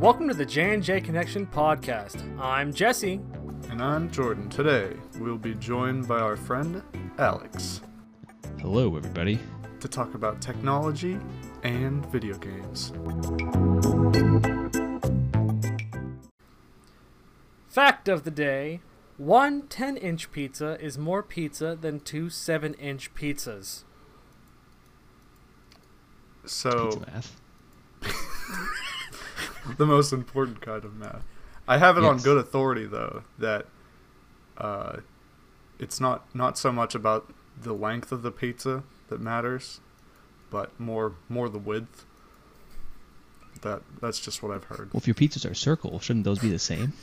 Welcome to the J&J Connection podcast. I'm Jesse. And I'm Jordan. Today, we'll be joined by our friend Alex Hello, everybody. to talk about technology and video games. Fact of the day. One 10 inch pizza is more pizza than two 7 inch pizzas. So, Pizza math. the most important kind of math. I have it on good authority, though, that uh, it's not, not so much about the length of the pizza that matters, but more more the width. That That's just what I've heard. Well, if your pizzas are circle, shouldn't those be the same?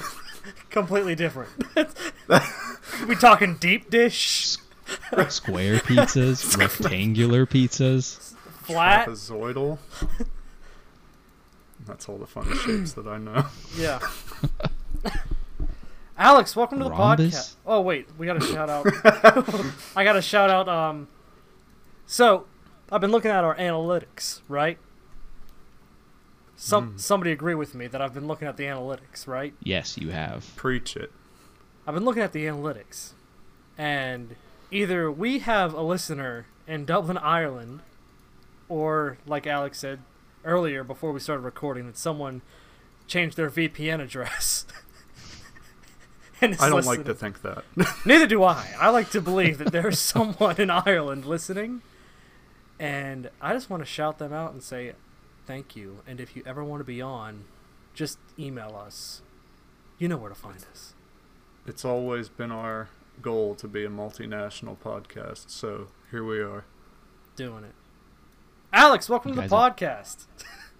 Completely different. we talking deep dish, Square pizzas, rectangular pizzas. flat? Trapezoidal. That's all the funny shapes that I know. Yeah. Alex, welcome to the Rhombus? podcast. Oh wait, we got to shout out. I got to shout out. Um, so I've been looking at our analytics, right? Some somebody agree with me that I've been looking at the analytics, right? Yes, you have. Preach it. I've been looking at the analytics, and either we have a listener in Dublin, Ireland, or like Alex said earlier before we started recording, that someone changed their VPN address. I don't like to think that. Neither do I. I like to believe that there's someone in Ireland listening, and I just want to shout them out and say thank you. And if you ever want to be on, just email us. You know where to find us. It's always been our goal to be a multinational podcast, so here we are. Doing it. Alex, welcome You to the guys are- podcast.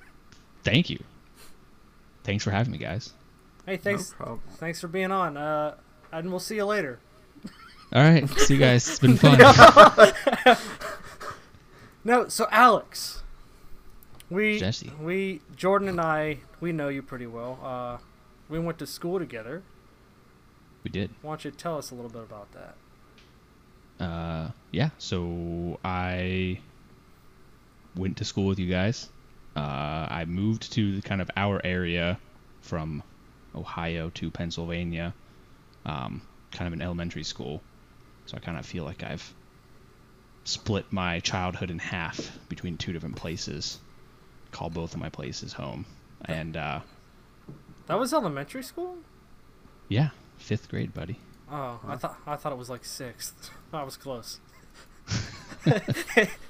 Thank you. Thanks for having me, guys. Hey, thanks. No. Thanks for being on. Uh, and we'll see you later. All right, see you guys. It's been fun. No, so Alex, we Jesse. we Jordan and I we know you pretty well. Uh, we went to school together. We did. Why don't you tell us a little bit about that? Uh, yeah. So I went to school with you guys. Uh, I moved to the kind of our area from Ohio to Pennsylvania, um, kind of an elementary school. So I kind of feel like I've split my childhood in half between two different places. Call both of my places home. And uh, That was elementary school. yeah, fifth grade, buddy. Oh, I thought I thought it was like sixth. I was close.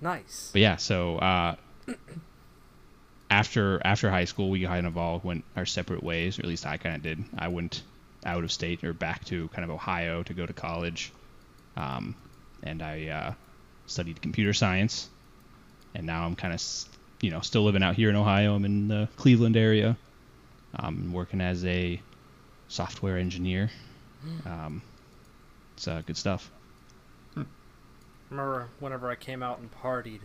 nice. But yeah, so uh, after after high school, we kind of all went our separate ways, or at least I kind of did. I went out of state or back to kind of Ohio to go to college, um, and I uh, studied computer science. And now I'm kind of, you know, still living out here in Ohio. I'm in the Cleveland area. I'm working as a software engineer. Um, it's uh, good stuff. Remember whenever I came out and partied.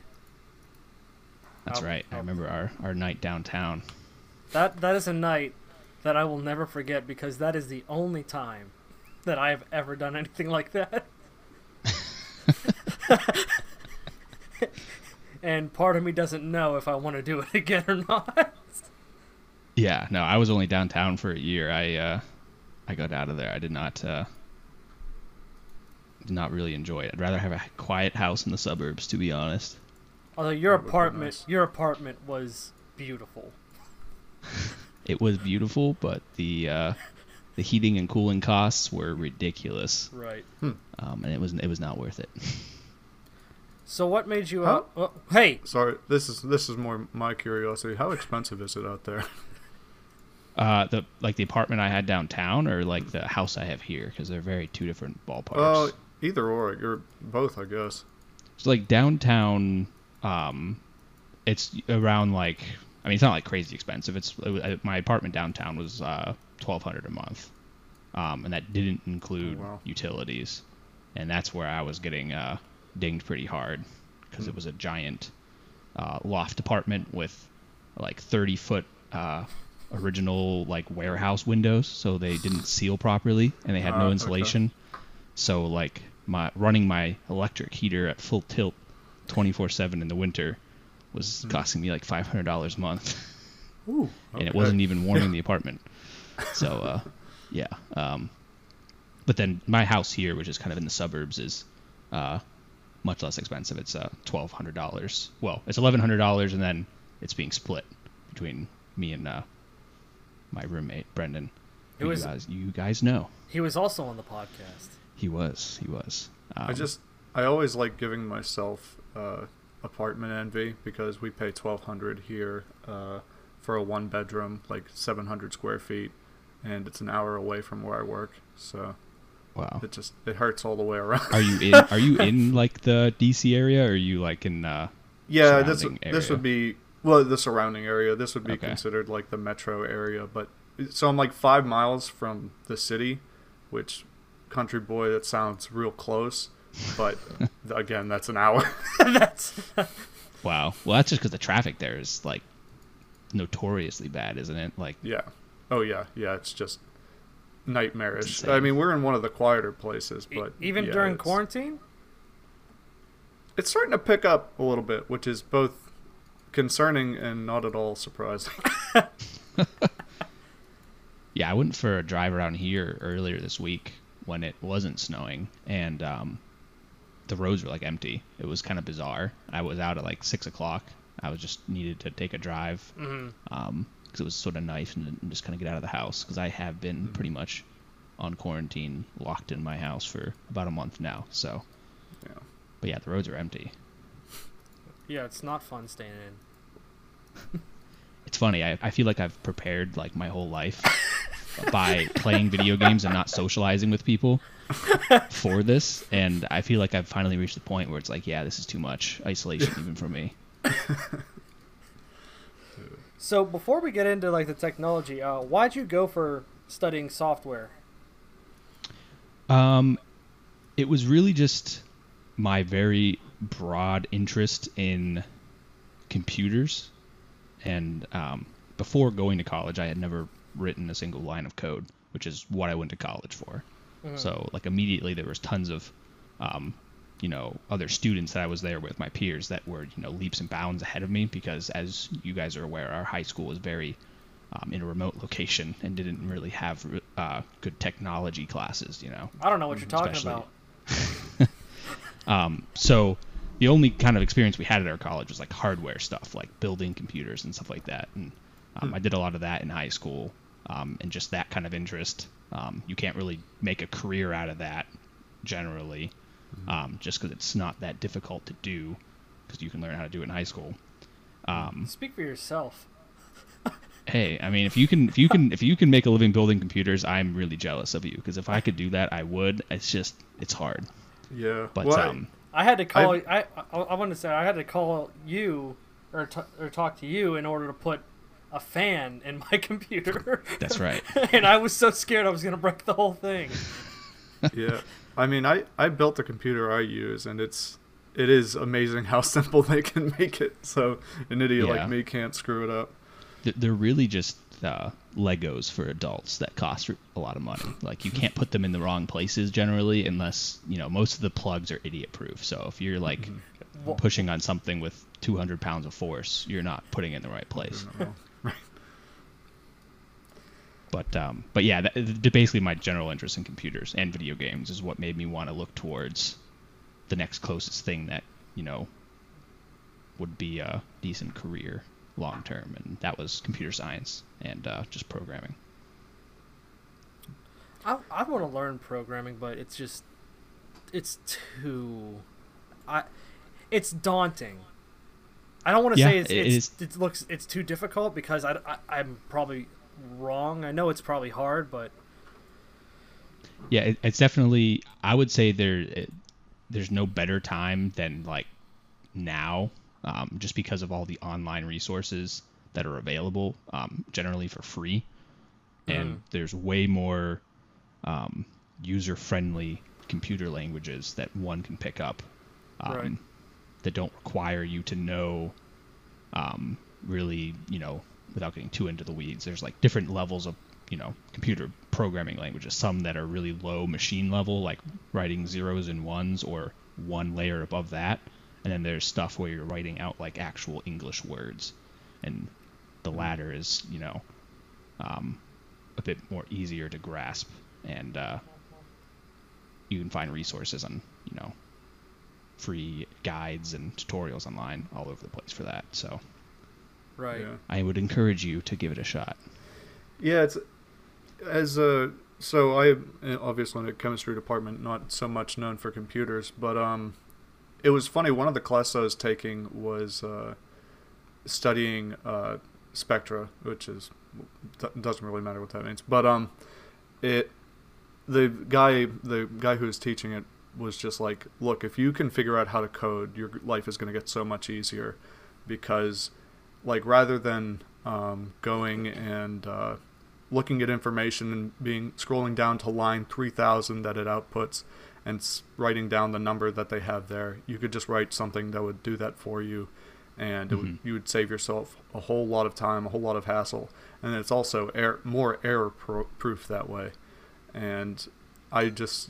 That's Oh, right. I oh. remember our, our night downtown. That that is a night that I will never forget because that is the only time that I have ever done anything like that. and part of me doesn't know if I want to do it again or not. Yeah, no, I was only downtown for a year. I uh, I got out of there. I did not uh, not really enjoy it. I'd rather have a quiet house in the suburbs, to be honest. Although your That would be apartment, nice. your apartment was beautiful. It was beautiful, but the uh, the heating and cooling costs were ridiculous, Right. um, and it was it was not worth it. So what made you? Huh? Uh, oh, hey, Sorry, this is this is more my curiosity. How expensive is it out there? Uh, the like the apartment I had downtown, or like the house I have here, because they're very two different ballparks. Oh, either or, you're both, I guess. So like downtown, um, it's around like I mean it's not like crazy expensive. It's it uh, my apartment downtown was uh, twelve hundred a month, um, and that didn't include Oh, wow. utilities, and that's where I was getting uh, dinged pretty hard because it was a giant uh, loft apartment with like thirty foot uh, original like warehouse windows, so they didn't seal properly and they had Ah, no okay. insulation. So like my running my electric heater at full tilt 24/7 in the winter was costing me like five hundred dollars a month, Ooh, and it wasn't even warming the apartment. So uh, yeah. Um, but then my house here, which is kind of in the suburbs, is uh, much less expensive. It's uh, twelve hundred dollars. Well, it's eleven hundred dollars, and then it's being split between me and uh, my roommate Brendan. It was- you guys, you guys know. He was also on the podcast. He was. He was. Um, I just I always like giving myself uh, apartment envy because we pay twelve hundred here uh, for a one bedroom, like seven hundred square feet, and it's an hour away from where I work. So wow. it just it hurts all the way around. Are you in? Are you in like the DC area, or are you like in? Uh, yeah, this this would be well the surrounding area. This would be Okay. considered like the metro area, but so I'm like five miles from the city, which country boy that sounds real close, but again that's an hour. That's wow. Well, that's just because the traffic there is like notoriously bad, isn't it? Like, Yeah. Oh yeah, yeah. It's just nightmarish. Insane. I mean, we're in one of the quieter places, e- but even yeah, during it's- quarantine. it's starting to pick up a little bit, which is both concerning and not at all surprising. yeah, I went for a drive around here earlier this week when it wasn't snowing, and um, the roads were like empty. It was kind of bizarre. I was out at like six o'clock. I was just needed to take a drive hmm um, because it was sort of nice and, and just kind of get out of the house because I have been pretty much on quarantine, locked in my house for about a month now. So, yeah. but yeah, the roads are empty. Yeah, it's not fun staying in. It's funny. I, I feel like I've prepared like my whole life by playing video games and not socializing with people for this, and I feel like I've finally reached the point where it's like, yeah, this is too much isolation even for me. So before we get into like the technology, uh, why'd you go for studying software? Um, it was really just my very broad interest in computers, and um, before going to college, I had never written a single line of code, which is what I went to college for. Mhm. So like immediately there was tons of, um, you know, other students that I was there with, my peers that were you know leaps and bounds ahead of me because as you guys are aware, our high school was very um, in a remote location and didn't really have uh, good technology classes, you know. I don't know what you're talking Especially- about. Um, so the only kind of experience we had at our college was like hardware stuff, like building computers and stuff like that. And um, I did a lot of that in high school, um, and just that kind of interest. Um, you can't really make a career out of that generally, um, just because it's not that difficult to do, because you can learn how to do it in high school. Um, Speak for yourself. hey, I mean, if you can, if you can, if you can make a living building computers, I'm really jealous of you. Because if I could do that, I would. It's just, it's hard. Yeah. But well, I- um, I had to call. I I, I want to say I had to call you or t- or talk to you in order to put a fan in my computer. that's right. and I was so scared I was gonna break the whole thing. yeah. I mean, I I built the computer I use, and it's it is amazing how simple they can make it. So an idiot Yeah. like me can't screw it up. They're really just uh, Legos for adults that cost a lot of money. Like you can't put them in the wrong places generally, unless you know most of the plugs are idiot proof. So if you're like Well- pushing on something with 200 pounds of force, you're not putting it in the right place. But um, but yeah, that, th- basically my general interest in computers and video games is what made me want to look towards the next closest thing that you know would be a decent career long term, and that was computer science and uh, just programming. I I want to learn programming, but it's just it's too I it's daunting. I don't want to Yeah, say it's, it it's it looks it's too difficult because I, I am probably wrong. I know it's probably hard, but Yeah, it, it's definitely. I would say there, it, there's no better time than like now, um, just because of all the online resources that are available, um, generally for free, and Mhm. there's way more um, user-friendly computer languages that one can pick up, um, Right. that don't require you to know, um, really, you know, without getting too into the weeds. There's like different levels of you know computer programming languages some that are really low machine level like writing zeros and ones or one layer above that and then there's stuff where you're writing out like actual English words, and the latter is you know um, a bit more easier to grasp, and uh, you can find resources on you know free guides and tutorials online all over the place for that. So Right. Yeah. I would encourage you to give it a shot. Yeah, it's as a so I obviously in a chemistry department, not so much known for computers, but um, it was funny. One of the classes I was taking was uh, studying uh, spectra, which is doesn't really matter what that means, but um, it the guy the guy who was teaching it was just like, look, if you can figure out how to code, your life is going to get so much easier because like rather than um, going and uh, looking at information and being scrolling down to line 3000 that it outputs and writing down the number that they have there you could just write something that would do that for you and it would, you would save yourself a whole lot of time a whole lot of hassle. And it's also more error pro- proof that way. And i just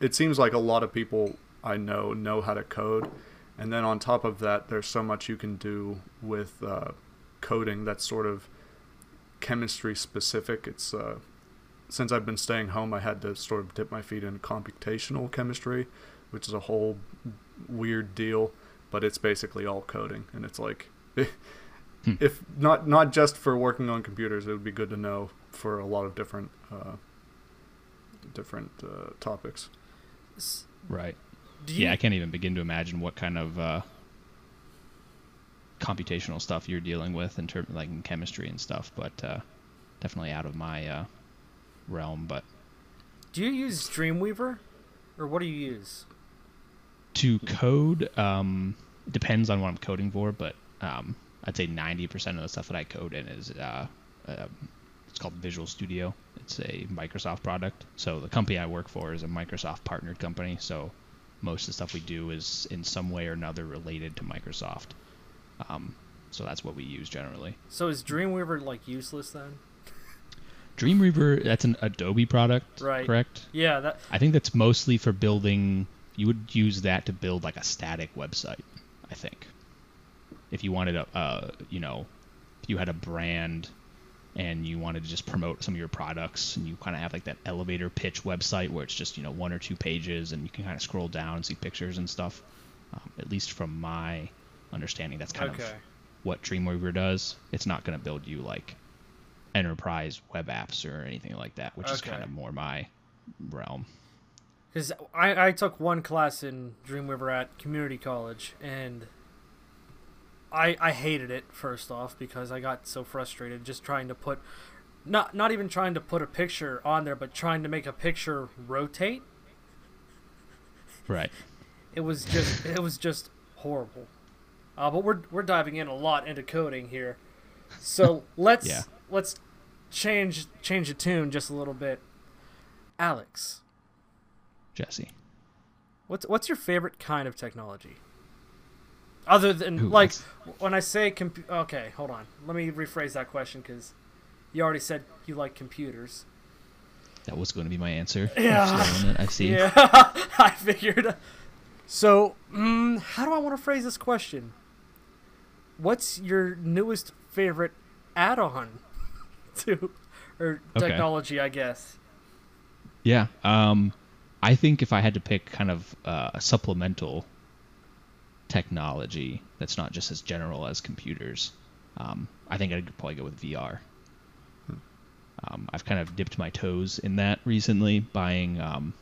it seems like a lot of people i know know how to code and then on top of that, there's so much you can do with uh, coding that's sort of chemistry specific. It's uh, since I've been staying home, I had to sort of dip my feet in computational chemistry, which is a whole weird deal. But it's basically all coding, and it's like, Hmm. if not not just for working on computers, it would be good to know for a lot of different uh, different uh, topics. Right. You, yeah, I can't even begin to imagine what kind of uh, computational stuff you're dealing with in terms like in chemistry and stuff, but uh, definitely out of my uh, realm. But do you use Dreamweaver, or what do you use? to code, um, depends on what I'm coding for, but um, I'd say 90% of the stuff that I code in is uh, uh, it's called Visual Studio. It's a Microsoft product. So the company I work for is a Microsoft partnered company. So most of the stuff we do is in some way or another related to Microsoft. Um, so that's what we use generally. So is Dreamweaver like useless then? Dreamweaver, that's an Adobe product, Right. correct? Yeah, that I think that's mostly for building. You would use that to build like a static website. I think if you wanted a, uh, you know, if you had a brand and you wanted to just promote some of your products, and you kind of have like that elevator pitch website where it's just you know one or two pages, and you can kind of scroll down and see pictures and stuff. Um, at least from my understanding, that's kind okay. of what Dreamweaver does. It's not going to build you like enterprise web apps or anything like that, which is kind of more my realm. Because I, I took one class in Dreamweaver at community college, and I I hated it first off because I got so frustrated just trying to put, not not even trying to put a picture on there, but trying to make a picture rotate. Right. It was just it was just horrible. Uh, but we're we're diving in a lot into coding here, so let's Yeah. let's change change the tune just a little bit. Alex, Jesse. What's what's your favorite kind of technology? Other than like when I say compu- okay, hold on. Let me rephrase that question because you already said you like computers. That was going to be my answer. Yeah. I'm slowing it, I see. Yeah, I figured. So, mm, how do I want to phrase this question? What's your newest favorite add-on to or Okay. technology? I guess. Yeah. Um, I think if I had to pick kind of uh, a supplemental technology that's not just as general as computers, um, I think I'd probably go with VR. Um, I've kind of dipped my toes in that recently, buying um,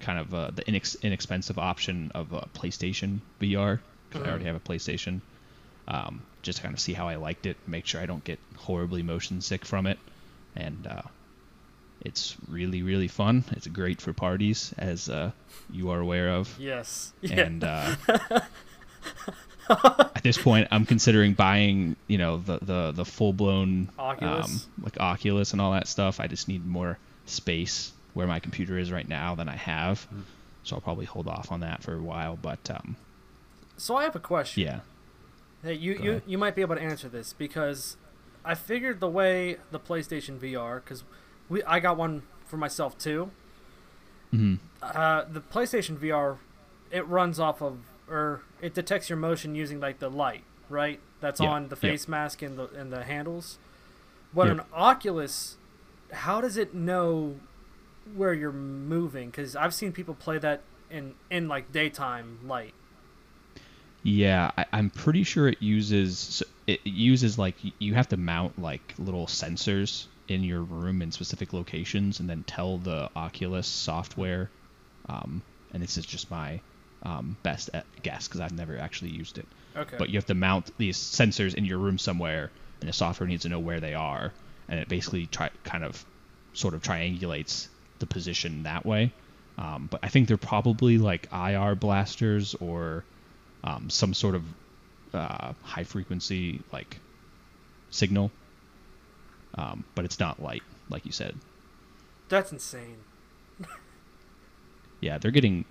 kind of uh, the inex- inexpensive option of a PlayStation VR because I already have a PlayStation. Um, just to kind of see how I liked it, make sure I don't get horribly motion sick from it, and uh, it's really really fun. It's great for parties, as uh, you are aware of. Yes. Yeah. And uh, at this point, I'm considering buying, you know, the the the full blown Oculus? um, like Oculus and all that stuff. I just need more space where my computer is right now than I have, so I'll probably hold off on that for a while. But um, so I have a question. yeah, Hey, you, you, you might be able to answer this because I figured the way the PlayStation VR, because we I got one for myself too. hmm Uh, the PlayStation VR, it runs off of or it detects your motion using like the light, right? That's Yeah, on the yep. face mask and the and the handles. But Yep. an Oculus, how does it know where you're moving? Because I've seen people play that in in like daytime light. Yeah, I, I'm pretty sure it uses it uses like you have to mount like little sensors in your room in specific locations, and then tell the Oculus software. Um, and this is just my um, best guess because I've never actually used it. Okay. But you have to mount these sensors in your room somewhere, and the software needs to know where they are, and it basically try kind of sort of triangulates the position that way. Um, but I think they're probably like IR blasters or um, some sort of uh, high frequency like signal. Um, but it's not light, like you said. That's insane. Yeah, they're getting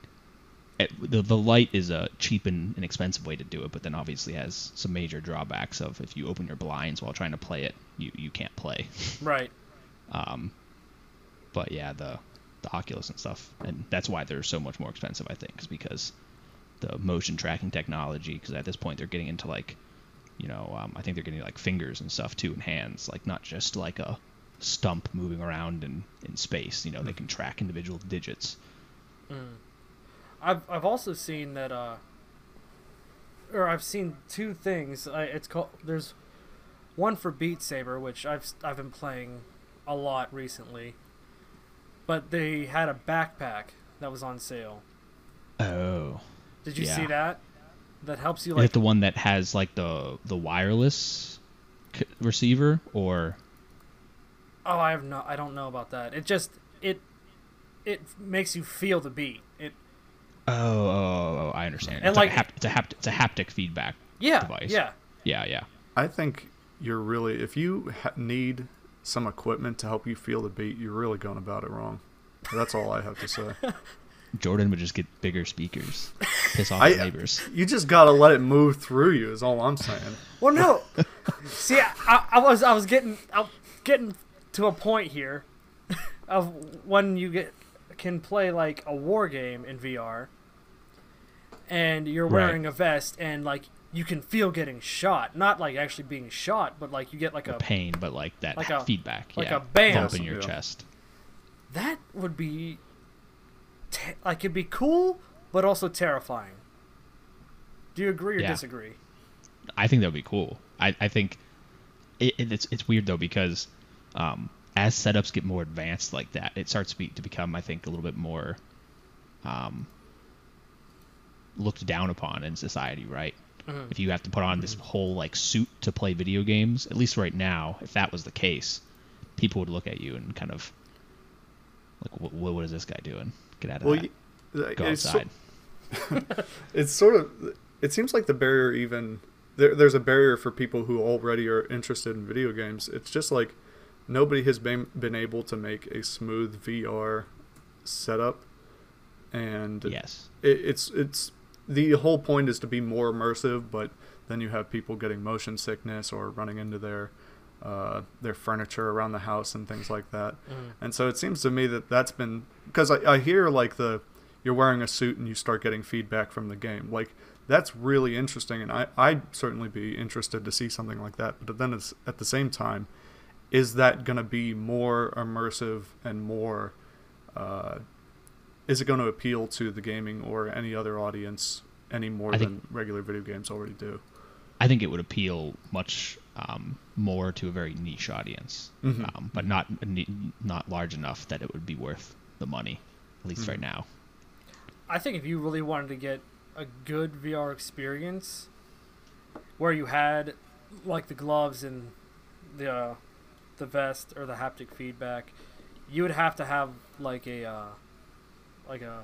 the the light is a cheap and inexpensive way to do it, but then obviously has some major drawbacks of if you open your blinds while trying to play it, you you can't play. Right. Um, but yeah, the the Oculus and stuff, and that's why they're so much more expensive. I think is because the motion tracking technology. Because at this point, they're getting into like, you know, um, I think they're getting like fingers and stuff too, and hands, like not just like a stump moving around in in space. You know, they can track individual digits. I've I've also seen that uh or I've seen two things. I, it's called there's one for Beat Saber which I've I've been playing a lot recently. But they had a backpack that was on sale. Oh. Did you Yeah. see that? That helps you Is like it the one that has like the the wireless c- receiver or Oh, I have no I don't know about that. It just it it makes you feel the beat. It oh oh, oh, oh I understand. And it's like- a hap- it's a hapt- it's a haptic feedback yeah, device. yeah. Yeah, yeah. I think you're really if you ha- need some equipment to help you feel the beat, you're really going about it wrong. That's all I have to say. Jordan would just get bigger speakers, piss off I- the neighbors. You just gotta let it move through you. Is all I'm saying. Well, no. See, I, I was I was getting I was getting to a point here of when you get can play like a war game in VR, and you're Right. wearing a vest and like you can feel getting shot, not like actually being shot, but like you get like a Pain, but like that like ha- a- feedback, like yeah, a bam. bump in your Yeah. chest. that would be te- like it'd be cool, but also terrifying. Do you agree or Yeah. disagree? I think that would be cool. I, I think it, it, it's it's weird though because um, as setups get more advanced like that, it starts to, be, to become I think a little bit more um, looked down upon in society, right? Mhm. If you have to put on this whole like suit to play video games, at least right now, if that was the case, people would look at you and kind of like, what, what is this guy doing? Get out of Well, that. y- Go it's so- it's sort of it seems like the barrier even there, there's a barrier for people who already are interested in video games it's just like nobody has been been able to make a smooth vr setup and yes. it, it's it's the whole point is to be more immersive but then you have people getting motion sickness or running into their uh, their furniture around the house and things like that. Mhm. and so it seems to me that that's been because I, I hear like the you're wearing a suit and you start getting feedback from the game. Like that's really interesting and I, i'd certainly be interested to see something like that but then it's at the same time is that going to be more immersive and more uh, is it going to appeal to the gaming or any other audience any more I than think- regular video games already do? I think it would appeal much um, more to a very niche audience, Mhm. um, but not not large enough that it would be worth the money, at least Mhm. right now. I think if you really wanted to get a good VR experience, where you had like the gloves and the uh, the vest or the haptic feedback, you would have to have like a uh, like a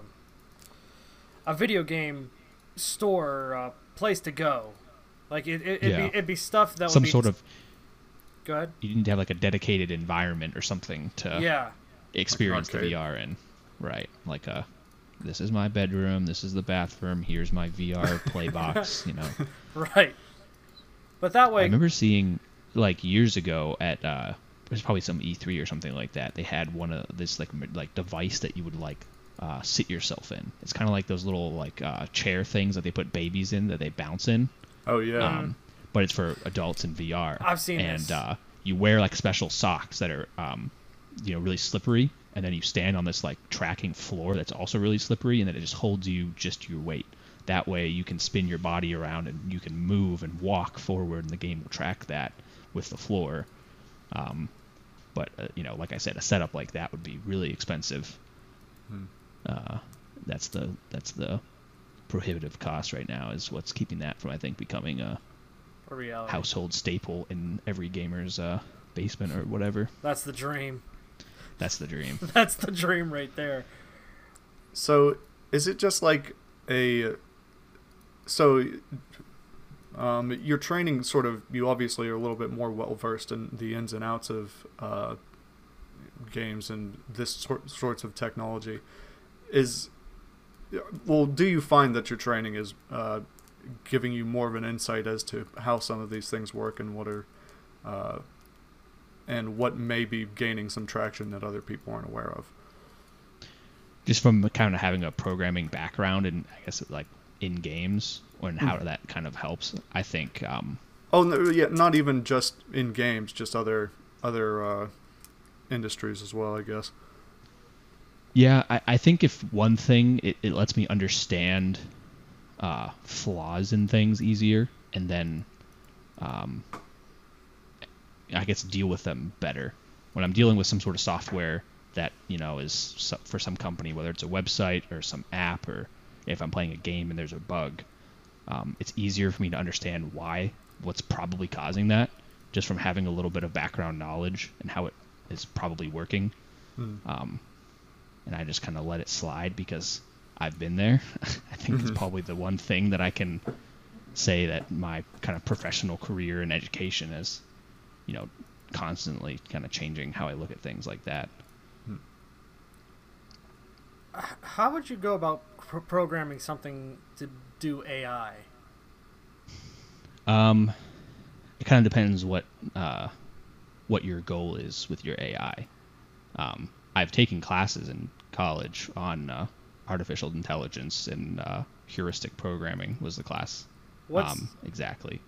a video game store uh, place to go. Like it, it, it'd, Yeah. be, it'd be stuff that Some would be sort of go ahead. you need to have like a dedicated environment or something to Yeah, experience the. VR in, right? Like a this is my bedroom, this is the bathroom, here's my VR play box, you know. right. But that way I remember seeing like years ago at uh it was probably some E3 or something like that. They had one of this like like device that you would like uh, sit yourself in. It's kind of like those little like uh, chair things that they put babies in that they bounce in. Oh yeah. Um, but it's for adults in VR. I've seen and this. uh, you wear like special socks that are um, you know really slippery, and then you stand on this like tracking floor that's also really slippery, and then it just holds you just your weight. That way you can spin your body around and you can move and walk forward, and the game will track that with the floor. Um, but uh, you know, like I said, a setup like that would be really expensive. Hmm. Uh, that's the that's the prohibitive cost right now is what's keeping that from I think becoming a A reality. Household staple in every gamer's uh, basement or whatever. That's the dream. That's the dream. That's the dream right there. So is it just like a so um, your training sort of you obviously are a little bit more well versed in the ins and outs of uh, games and this sort sorts of technology is well do you find that your training is uh, giving you more of an insight as to how some of these things work and what are uh, and what may be gaining some traction that other people aren't aware of Just from kind of having a programming background and I guess like in games and how Mhm. that kind of helps. I think um, Oh no, yeah, not even just in games, just other other uh, industries as well, I guess. Yeah, I, I think if one thing, it, it lets me understand uh, flaws in things easier, and then um, I guess deal with them better. When I'm dealing with some sort of software that you know is for some company, whether it's a website or some app, or if I'm playing a game and there's a bug, um, it's easier for me to understand why, what's probably causing that, just from having a little bit of background knowledge and how it is probably working Hmm. um, and I just kind of let it slide because I've been there. I think it's Mhm. probably the one thing that I can say that my kind of professional career and education is, you know, constantly kind of changing how I look at things like that. How would you go about pr- programming something to do AI? Um, it kind of depends what uh, what your goal is with your AI. Um, I've taken classes in college on uh, artificial intelligence and uh, heuristic programming was the class. What's, Um, exactly.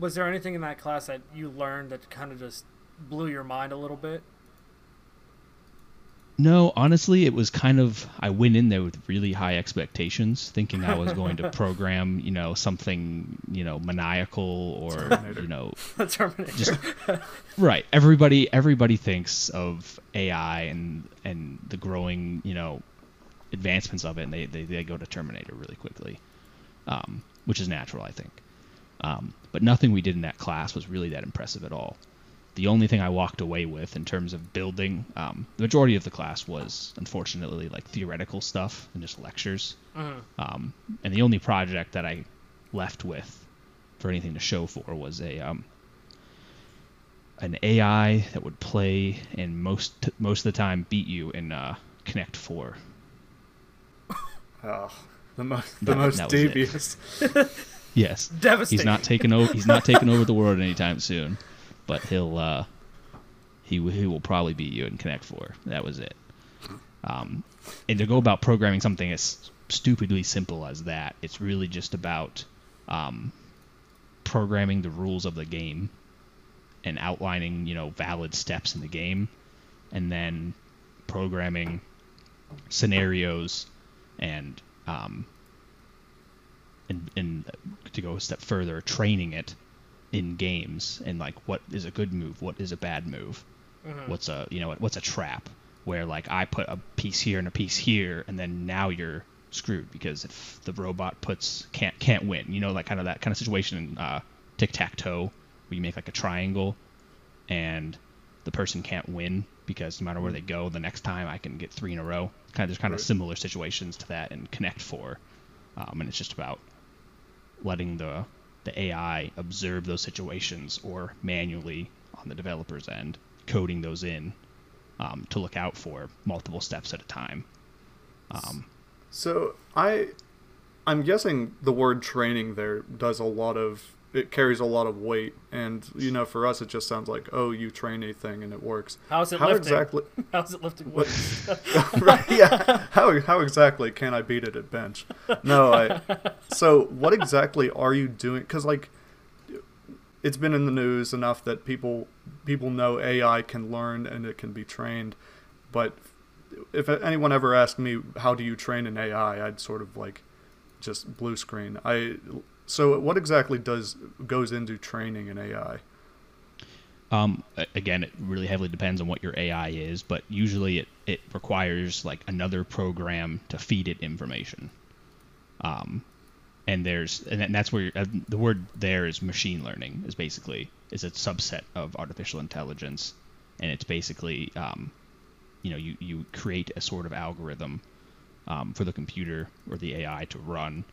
was there anything in that class that you learned that kind of just blew your mind a little bit? No, honestly, it was kind of I went in there with really high expectations, thinking I was going to program, you know, something, you know, maniacal or Terminator. you know, Terminator. just right. Everybody everybody thinks of AI and and the growing, you know, advancements of it, and they they, they go to Terminator really quickly, um, which is natural, I think. Um, but nothing we did in that class was really that impressive at all. The only thing I walked away with in terms of building, um, the majority of the class was unfortunately like theoretical stuff and just lectures. Mhm. Um, and the only project that I left with for anything to show for was a um, an AI that would play and most most of the time beat you in uh, Connect Four. Oh, the most the That- most that was devious. Yes, Devastating. he's not taking over. He's not taking over the world anytime soon, but he'll uh, he he will probably beat you in Connect Four. That was it. Um, and to go about programming something as stupidly simple as that, it's really just about um, programming the rules of the game and outlining you know valid steps in the game, and then programming scenarios and um, and, and to go a step further, training it in games and like what is a good move, what is a bad move, Mhm. what's a you know what's a trap where like I put a piece here and a piece here, and then now you're screwed because if the robot puts can't can't win, you know like kind of that kind of situation in uh, tic tac toe where you make like a triangle and the person can't win because no matter where they go, the next time I can get three in a row. Kind of there's kind of similar situations to that in Connect Four, um, and it's just about letting the the AI observe those situations or manually on the developer's end coding those in um, to look out for multiple steps at a time. Um, So I, I'm guessing the word training there does a lot of it carries a lot of weight, and you know, for us, it just sounds like, oh, you train a thing and it works. How's it How lifting? exactly? How's it lifting weights? right? Yeah. How how exactly can I beat it at bench? No. I, so what exactly are you doing? Because like, it's been in the news enough that people people know AI can learn and it can be trained, but if anyone ever asked me how do you train an AI, I'd sort of like just blue screen. I so what exactly does goes into training an AI? Um, again, it really heavily depends on what your AI is, but usually it, it requires like another program to feed it information. Um, and there's and that's where uh, the word there is machine learning is basically is a subset of artificial intelligence, and it's basically um, you know you you create a sort of algorithm um, for the computer or the AI to run,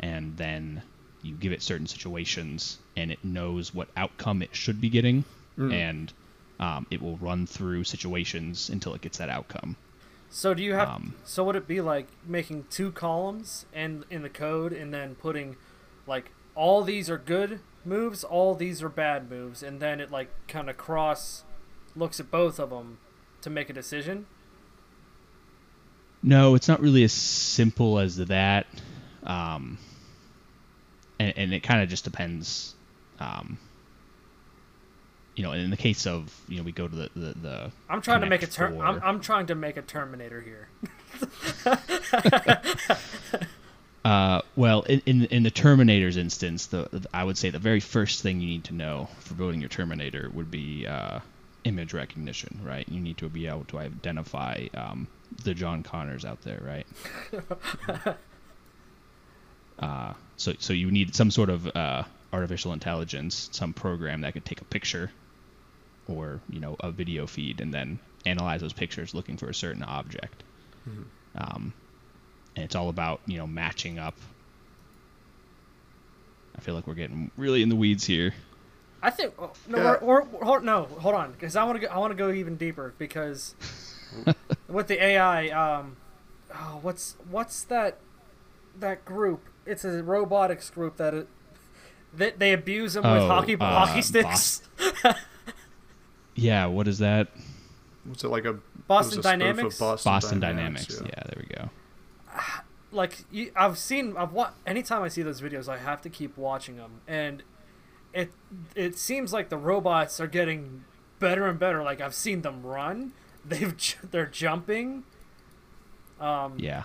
and then you give it certain situations, and it knows what outcome it should be getting, and um, it will run through situations until it gets that outcome. So do you have? Um, so would it be like making two columns and in the code, and then putting like all these are good moves, all these are bad moves, and then it like kind of cross looks at both of them to make a decision? No, it's not really as simple as that. Um, and, and it kind of just depends. Um, you know, in the case of you know, we go to the the, the I'm trying to make a term. I'm, I'm trying to make a Terminator here. Uh, well, in, in in the Terminator's instance, the, the- I would say the very first thing you need to know for building your Terminator would be uh, image recognition, right? You need to be able to identify um, the John Connors out there, right? uh, so so you need some sort of uh, artificial intelligence, some program that could take a picture or you know a video feed and then analyze those pictures looking for a certain object. Um, and it's all about you know matching up. I feel like we're getting really in the weeds here. I think oh, no, Yeah. or, or, hold, no, hold on, because I want to go. I want to go even deeper because with the AI, um, oh, what's what's that that group? It's a robotics group that it, that they abuse them with Oh, hockey uh, hockey sticks. Yeah, what is that? Was it like a Boston it was a spoof of Dynamics? Boston, Boston Dynamics. yeah. Yeah. there we go. like you, I've seen I've wa- anytime I see those videos I have to keep watching them and it it seems like the robots are getting better and better like I've seen them run they've they're jumping um Yeah.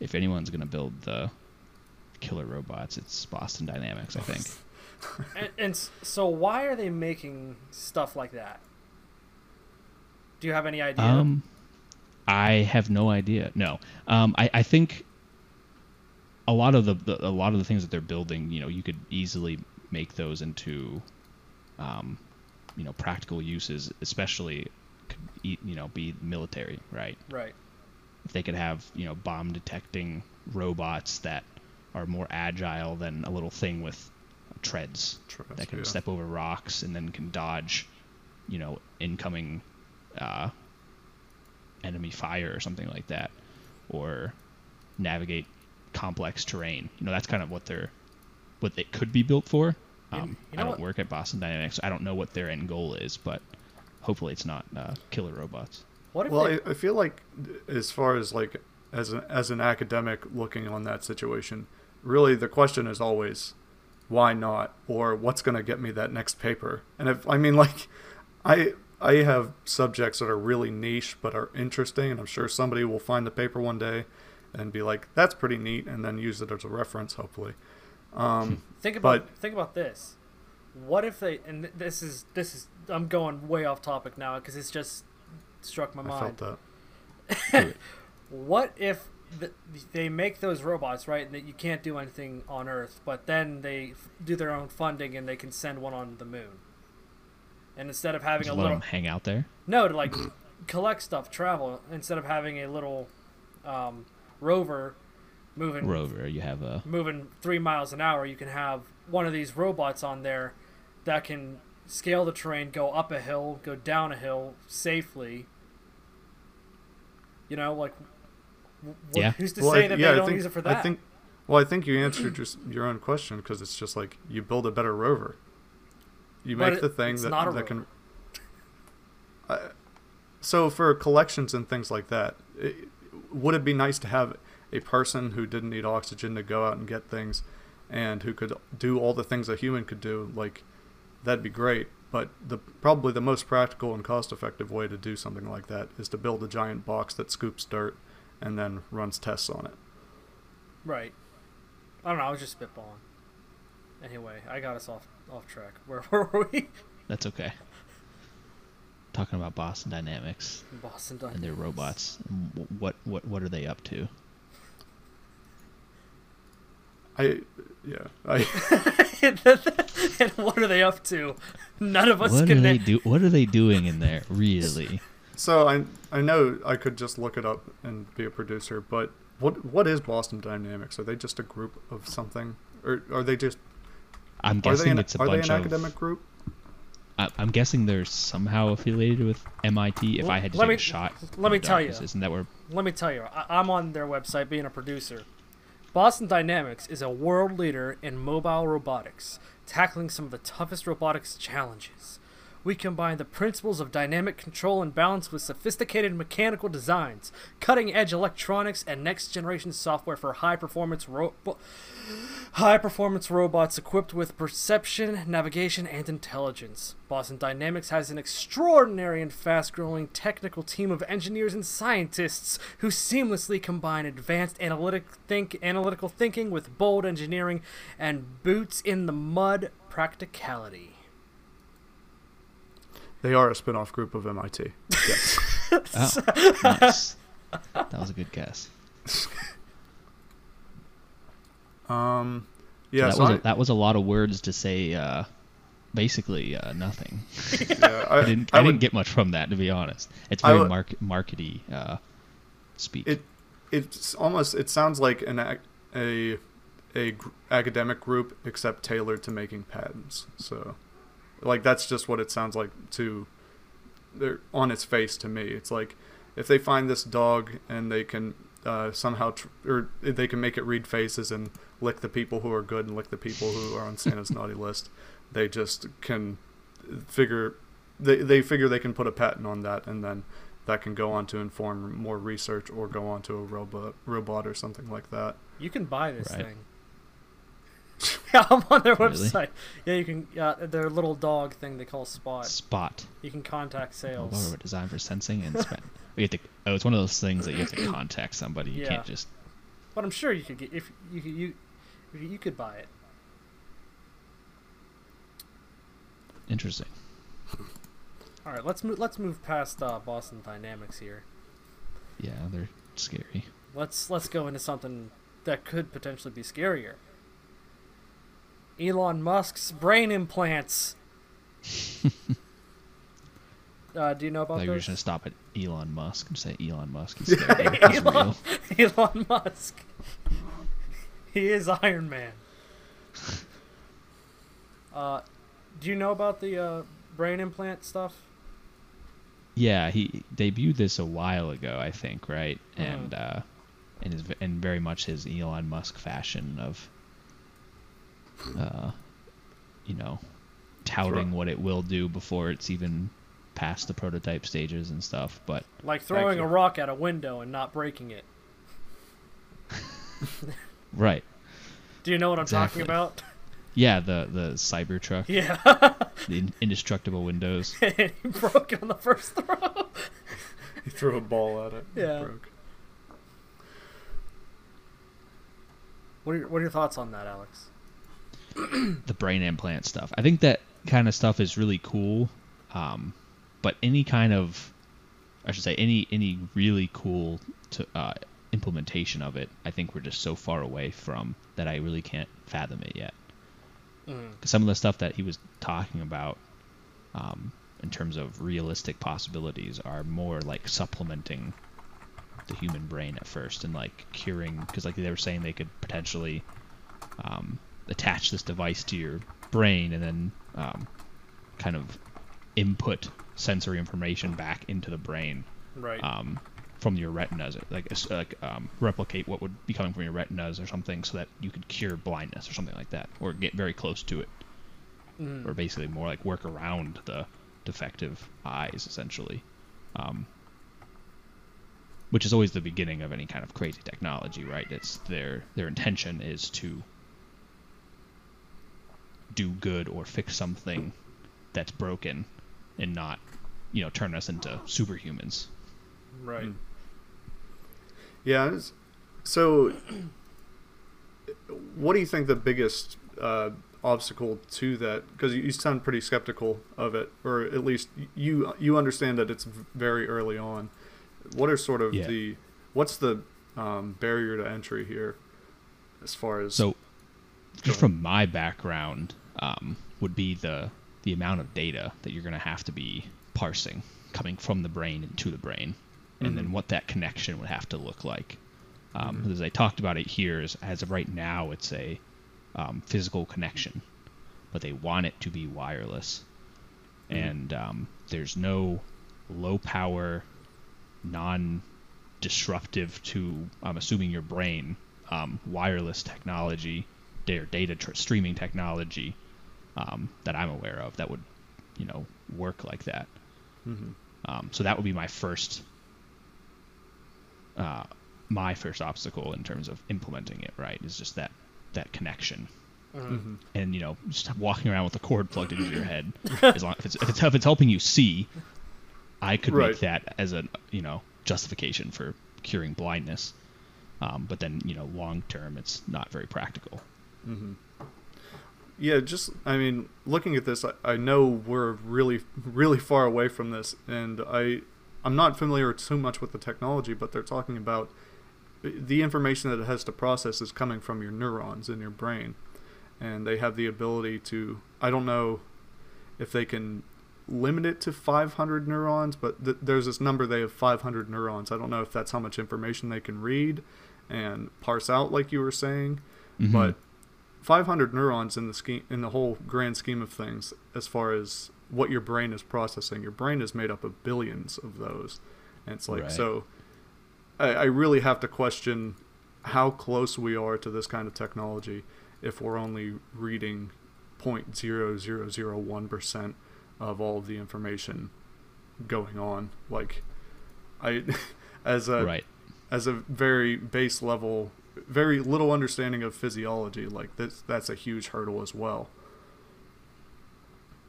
If anyone's gonna build the killer robots, it's Boston Dynamics, I think. and, and so why are they making stuff like that do you have any idea Um, I have no idea. No, um, I, I think a lot of the, the a lot of the things that they're building, you know, you could easily make those into, um, you know, practical uses, especially, could, e- you know, be military, right? right If they could have, you know, bomb detecting robots that are more agile than a little thing with treads Treads, that can yeah. step over rocks and then can dodge, you know, incoming uh, enemy fire or something like that, or navigate complex terrain. You know, that's kind of what they're what it could be built for. Um, you know I don't what- work at Boston Dynamics. I don't know what their end goal is, but hopefully it's not uh, killer robots. what if Well, they, I, I feel like as far as like as an as an academic looking on that situation, really the question is always why not or what's going to get me that next paper. And if I mean like I I have subjects that are really niche but are interesting and I'm sure somebody will find the paper one day and be like that's pretty neat and then use it as a reference hopefully. Um, Think about But- think about this. What if they and this is this is I'm going way off topic now because it's just struck my I mind. felt Do it. What if th they make those robots right and that you can't do anything on Earth, but then they f- do their own funding and they can send one on the moon. And instead of having Just a let little them hang out there. no to like collect stuff, travel instead of having a little um, rover moving Rover, you have a moving three miles an hour, you can have one of these robots on there that can scale the terrain, go up a hill, go down a hill safely. You know, like, w- wh- Yeah. who's to Well, say I- that yeah, I they don't think- use it for I think Well, I think you answered just your own question because it's just like you build a better rover. You But make it- the thing it's that not a that can. I so for collections and things like that, it, would it be nice to have a person who didn't need oxygen to go out and get things, and who could do all the things a human could do? Like, that'd be great. But the probably the most practical and cost-effective way to do something like that is to build a giant box that scoops dirt, and then runs tests on it. Right. I don't know. I was just spitballing. Anyway, I got us off off track. Where were we? That's okay. Talking about Boston Dynamics Boston Dynamics. and their robots. wh- What what what are they up to? I yeah I. and what are they up to? None of us What are can. they do? What are they doing in there? Really? So I I know I could just look it up and be a producer, but what what is Boston Dynamics? Are they just a group of something, or are they just I'm guessing an, it's a are they an of. academic group? I, I'm guessing they're somehow affiliated with MIT. If Well, I had to let take me- a shot, let me the tell you. isn't that where? Let me tell you, I- I'm on their website being a producer. Boston Dynamics is a world leader in mobile robotics, tackling some of the toughest robotics challenges. We combine the principles of dynamic control and balance with sophisticated mechanical designs, cutting edge electronics, and next generation software for high performance High performance robots equipped with perception, navigation, and intelligence. Boston Dynamics has an extraordinary and fast growing technical team of engineers and scientists who seamlessly combine advanced analytic think, analytical thinking with bold engineering and boots in the mud practicality. They are a spin-off group of MIT. Yes. Oh, nice. That was a good guess. um, So yeah. that so was I, a, that was a lot of words to say. Uh, basically, uh, nothing. yeah, I, I didn't. I I, would- didn't get much from that, to be honest. It's very would- mark markety uh, speak. It it's almost it sounds like an ac- a a gr- academic group except tailored to making patents. So, like that's just what it sounds like to they're on its face to me. It's like if they find this dog and they can uh, somehow tr- or they can make it read faces and lick the people who are good and lick the people who are on Santa's naughty list, they just can figure they they figure they can put a patent on that and then that can go on to inform more research or go on to a robot robot or something like that. You can buy this Right. thing. yeah, I'm on their Really? website. Yeah, you can. Uh, their little dog thing they call Spot. Spot. You can contact sales. robot designed for sensing and spe- you have to, oh, it's one of those things that you have to contact somebody. You Yeah. can't just. But I'm sure you could get if you could- you if you could buy it. Interesting. All right, let's move. Let's move past uh, Boston Dynamics here. Yeah, they're scary. Let's let's go into something that could potentially be scarier. Elon Musk's brain implants. uh, do you know about thought you were those? just gonna stop at Elon Musk and say Elon Musk. He's. He's Elon, real. Elon Musk. he is Iron Man. Uh, do you know about the uh, brain implant stuff? Yeah, he debuted this a while ago, I think, right? Mhm. And uh, in his in very much his Elon Musk fashion of, uh, you know, touting what it will do before it's even past the prototype stages and stuff. But Like throwing a rock at a window and not breaking it. right, Do you know what I'm Exactly. talking about? yeah, the the Cybertruck, yeah. the in- indestructible windows. he broke it on the first throw. He threw a ball at it. and it Yeah. broke. What are, your, what are your thoughts on that, Alex? The brain implant stuff. I think that kind of stuff is really cool. Um, but any kind of, I should say, any any really cool to, uh, implementation of it, I think we're just so far away from that I really can't fathom it yet. Mm. some of the stuff that he was talking about, um, in terms of realistic possibilities, are more like supplementing the human brain at first and like curing. Because like they were saying, they could potentially um, attach this device to your brain and then um, kind of input sensory information back into the brain Right. um, from your retinas, like like um, replicate what would be coming from your retinas or something, so that you could cure blindness or something like that, or get very close to it, Mm. or basically more like work around the defective eyes essentially. Um, which is always the beginning of any kind of crazy technology, right? It's their their intention is to do good or fix something that's broken and not, you know, turn us into superhumans. Right. Mm. Yeah. So, what do you think the biggest uh, obstacle to that? Because you, you sound pretty skeptical of it, or at least you you understand that it's very early on. What are sort of Yeah. the what's the um, barrier to entry here, as far as So, just from my background, um, would be the the amount of data that you're going to have to be parsing coming from the brain into the brain, and then Mhm. what that connection would have to look like. Um, Mhm. As I talked about it here, is as of right now, it's a um, physical connection, but they want it to be wireless, Mhm. and um, there's no low power, non disruptive to I'm assuming your brain um, wireless technology or data tr- streaming technology um, that I'm aware of that would you know work like that. Mhm. Um, so that would be my first uh, my first obstacle in terms of implementing it. Right is just that that connection Mhm. Mhm. and you know just walking around with a cord plugged into your head as long if it's if it's, if it's helping you see i could Right. make that as a you know justification for curing blindness um, but then you know long term it's not very practical hmm Yeah, just I mean, looking at this, I, I know we're really, really far away from this, and I, I'm not familiar too much with the technology, but they're talking about the information that it has to process is coming from your neurons in your brain, and they have the ability to. I don't know if they can limit it to 500 neurons, but th- there's this number they have 500 neurons. I don't know if that's how much information they can read and parse out, like you were saying Mhm. but 500 neurons in the scheme in the whole grand scheme of things as far as what your brain is processing your brain is made up of billions of those. And it's like Right. so I, I really have to question how close we are to this kind of technology if we're only reading 0.0001% of all of the information going on. Like i as a right. as a very base level, very little understanding of physiology, like this, that's a huge hurdle as well.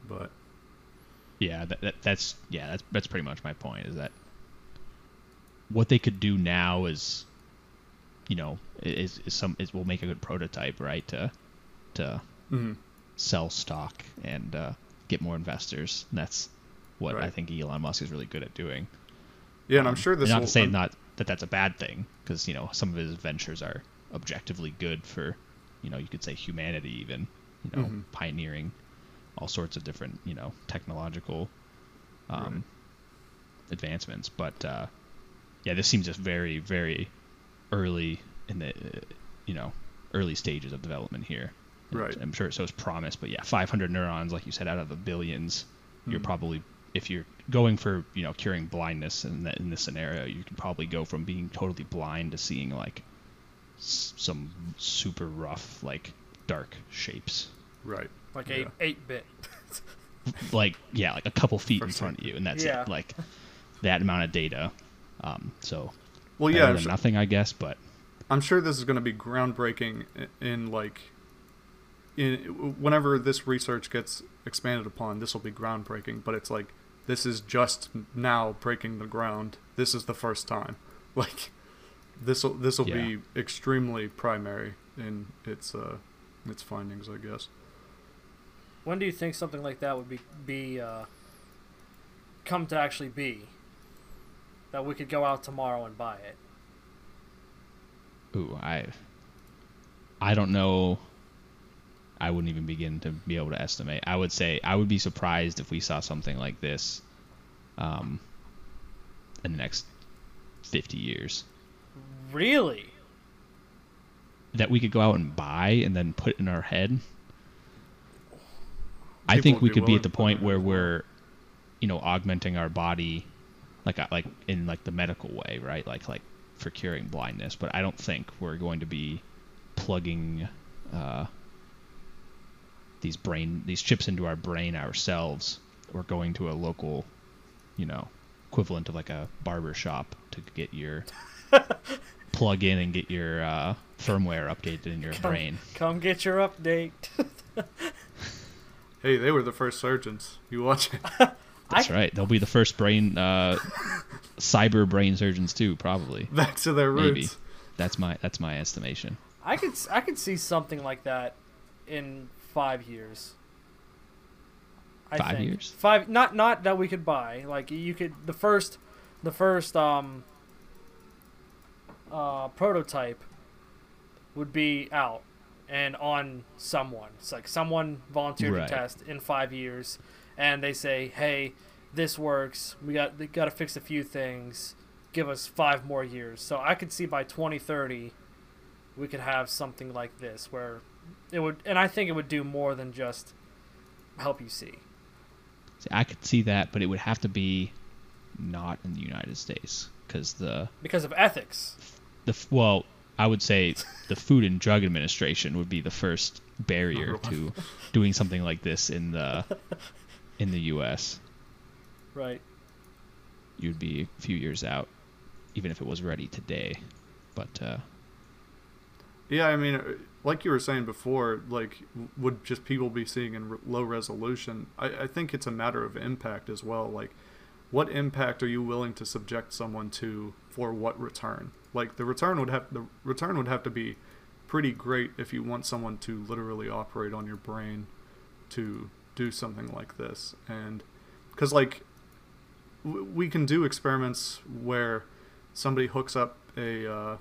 But yeah that, that that's yeah that's that's pretty much my point is that what they could do now is you know is, is some is will make a good prototype right to to mhm. sell stock and uh, get more investors. And that's what I think Elon Musk is really good at doing. yeah, and I'm Um, sure this. not will, to say I'm- not that that's a bad thing, because you know some of his ventures are objectively good for, you know, you could say humanity even, you know, Mhm. pioneering all sorts of different you know technological um, Right. advancements. But uh, yeah, this seems just very very early in the uh, you know early stages of development here. And Right. I'm sure it shows promise, but yeah, 500 neurons, like you said, out of the billions, you're Mhm. probably if you're going for you know curing blindness in that in this scenario, you can probably go from being totally blind to seeing like s- some super rough like dark shapes, right. Like Yeah. eight eight bit. like yeah, like a couple feet in For front of you, and that's Yeah. it. Like that amount of data. Um, so Well, yeah, than sure, nothing, I guess, but I'm sure this is going to be groundbreaking in, in like. In, whenever this research gets expanded upon, this will be groundbreaking. But it's like this is just now breaking the ground. This is the first time. Like this will this will Yeah. be extremely primary in its uh its findings, I guess. When do you think something like that would be be uh, come to actually be? That we could go out tomorrow and buy it. ooh, I I don't know. I wouldn't even begin to be able to estimate. I would say I would be surprised if we saw something like this um, in the next 50 years. Really? That we could go out and buy and then put in our head. I think we be could be at the point it where we're, you know, augmenting our body like uh, like in like the medical way, right? Like like for curing blindness. But I don't think we're going to be plugging uh, these brain these chips into our brain ourselves or going to a local, you know, equivalent of like a barber shop to get your plug in and get your uh, firmware updated in your Come, brain. come get your update. Hey, they were the first surgeons. You watch it. That's I- right. They'll be the first brain uh, cyber brain surgeons too, probably. Back to their Maybe. That's my that's my estimation. I could s- I could see something like that in five years. I Five think. years? Five, not not that we could buy. Like you could the first, the first um. Uh, prototype would be out and on someone. It's like someone volunteered Right. to test in five years, and they say, "Hey, this works. We got they got to fix a few things. Give us five more years." So I could see by 2030, we could have something like this where it would, and I think it would do more than just help you see. See, I could see that, but it would have to be not in the United States because the because of ethics. the well, I would say the Food and Drug Administration would be the first barrier to doing something like this in the in the U.S. Right. You'd be a few years out, even if it was ready today. But uh, Yeah, I mean, uh, like you were saying before, like, would just people be seeing in r- low resolution? I, I think it's a matter of impact as well. Like, what impact are you willing to subject someone to for what return? Like, the return would have the return would have to be pretty great if you want someone to literally operate on your brain to do something like this, and because like w- we can do experiments where somebody hooks up a uh,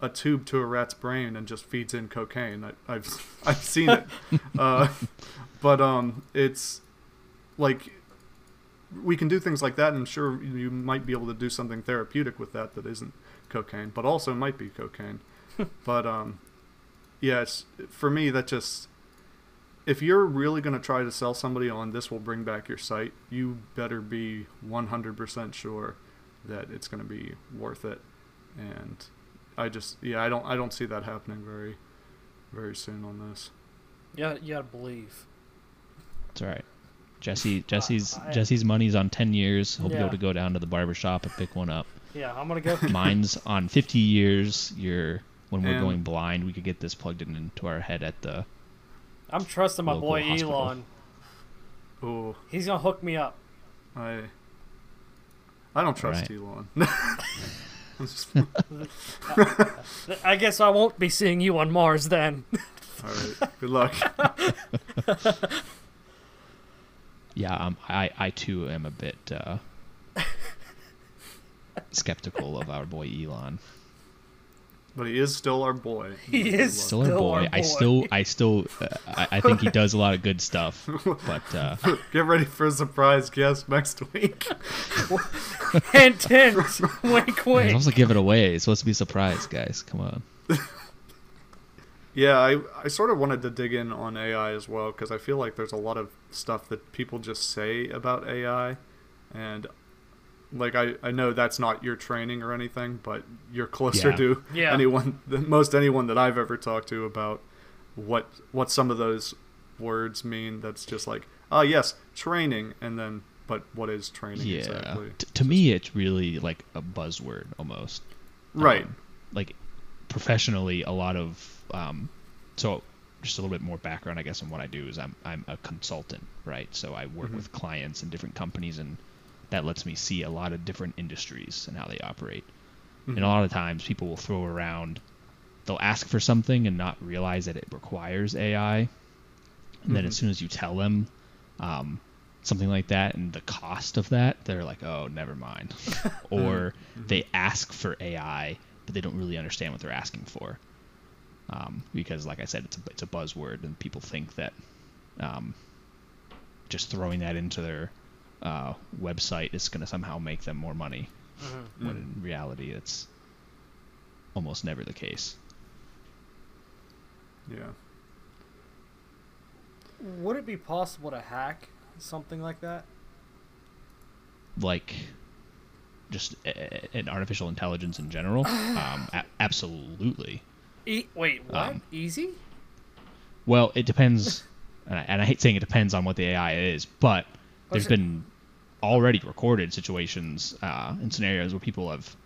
a tube to a rat's brain and just feeds in cocaine. I, I've I've seen it, uh, but um, it's like we can do things like that, and sure you might be able to do something therapeutic with that that isn't cocaine, but also might be cocaine. but um, yeah, it's, for me that just if you're really going to try to sell somebody on this will bring back your sight, you better be 100% sure that it's going to be worth it. And I just yeah, I don't I don't see that happening very very soon on this. Yeah, you gotta believe. it's all right. Jesse Jesse's I- Jesse's money's on ten years. He'll be able to go down to the barber shop and pick one up. Yeah, I'm gonna go. Mine's on 50 years. You're when we're And- going blind, we could get this plugged in into our head at the. I'm trusting my boy hospital. Elon. Oh, He's gonna hook me up. I I don't trust Right. Elon. I'm just- I guess I won't be seeing you on Mars then. all right. Good luck. Yeah, um, I I too am a bit uh, skeptical of our boy Elon. But he is still our boy. He Good is. Still, Still our our boy. I still I still uh, I, I think he does a lot of good stuff. But uh, Get ready for a surprise guest next week. hint, hint, wink, he's wink. also give it away. It's supposed to be a surprise, guys. Come on. Yeah, I, I sort of wanted to dig in on AI as well because I feel like there's a lot of stuff that people just say about AI, and like I, I know that's not your training or anything, but you're closer Yeah. to Yeah. anyone than most anyone that I've ever talked to about what what some of those words mean. That's just like ah yes training, and then but what is training Yeah. exactly? T- to me, it's really like a buzzword almost. Right. Um, like professionally, a lot of um, so just a little bit more background, I guess, on what I do is I'm I'm a consultant, right? So I work Mhm. with clients in different companies, and that lets me see a lot of different industries and how they operate. And a Mhm. lot of times, people will throw around, they'll ask for something and not realize that it requires AI, and then Mhm. as soon as you tell them um, something like that and the cost of that, they're like, oh, never mind. or they ask for AI, but they don't really understand what they're asking for. Um, because, like I said, it's a, it's a buzzword, and people think that um, just throwing that into their uh, website is going to somehow make them more money. Mhm. When in reality, it's almost never the case. Yeah. Would it be possible to hack something like that? Like, just a, an artificial intelligence in general, um, a- absolutely. E- wait, what? Um, Easy? Well, it depends, and I, and I hate saying it depends on what the AI is, but there's it- been already recorded situations uh, and scenarios where people have,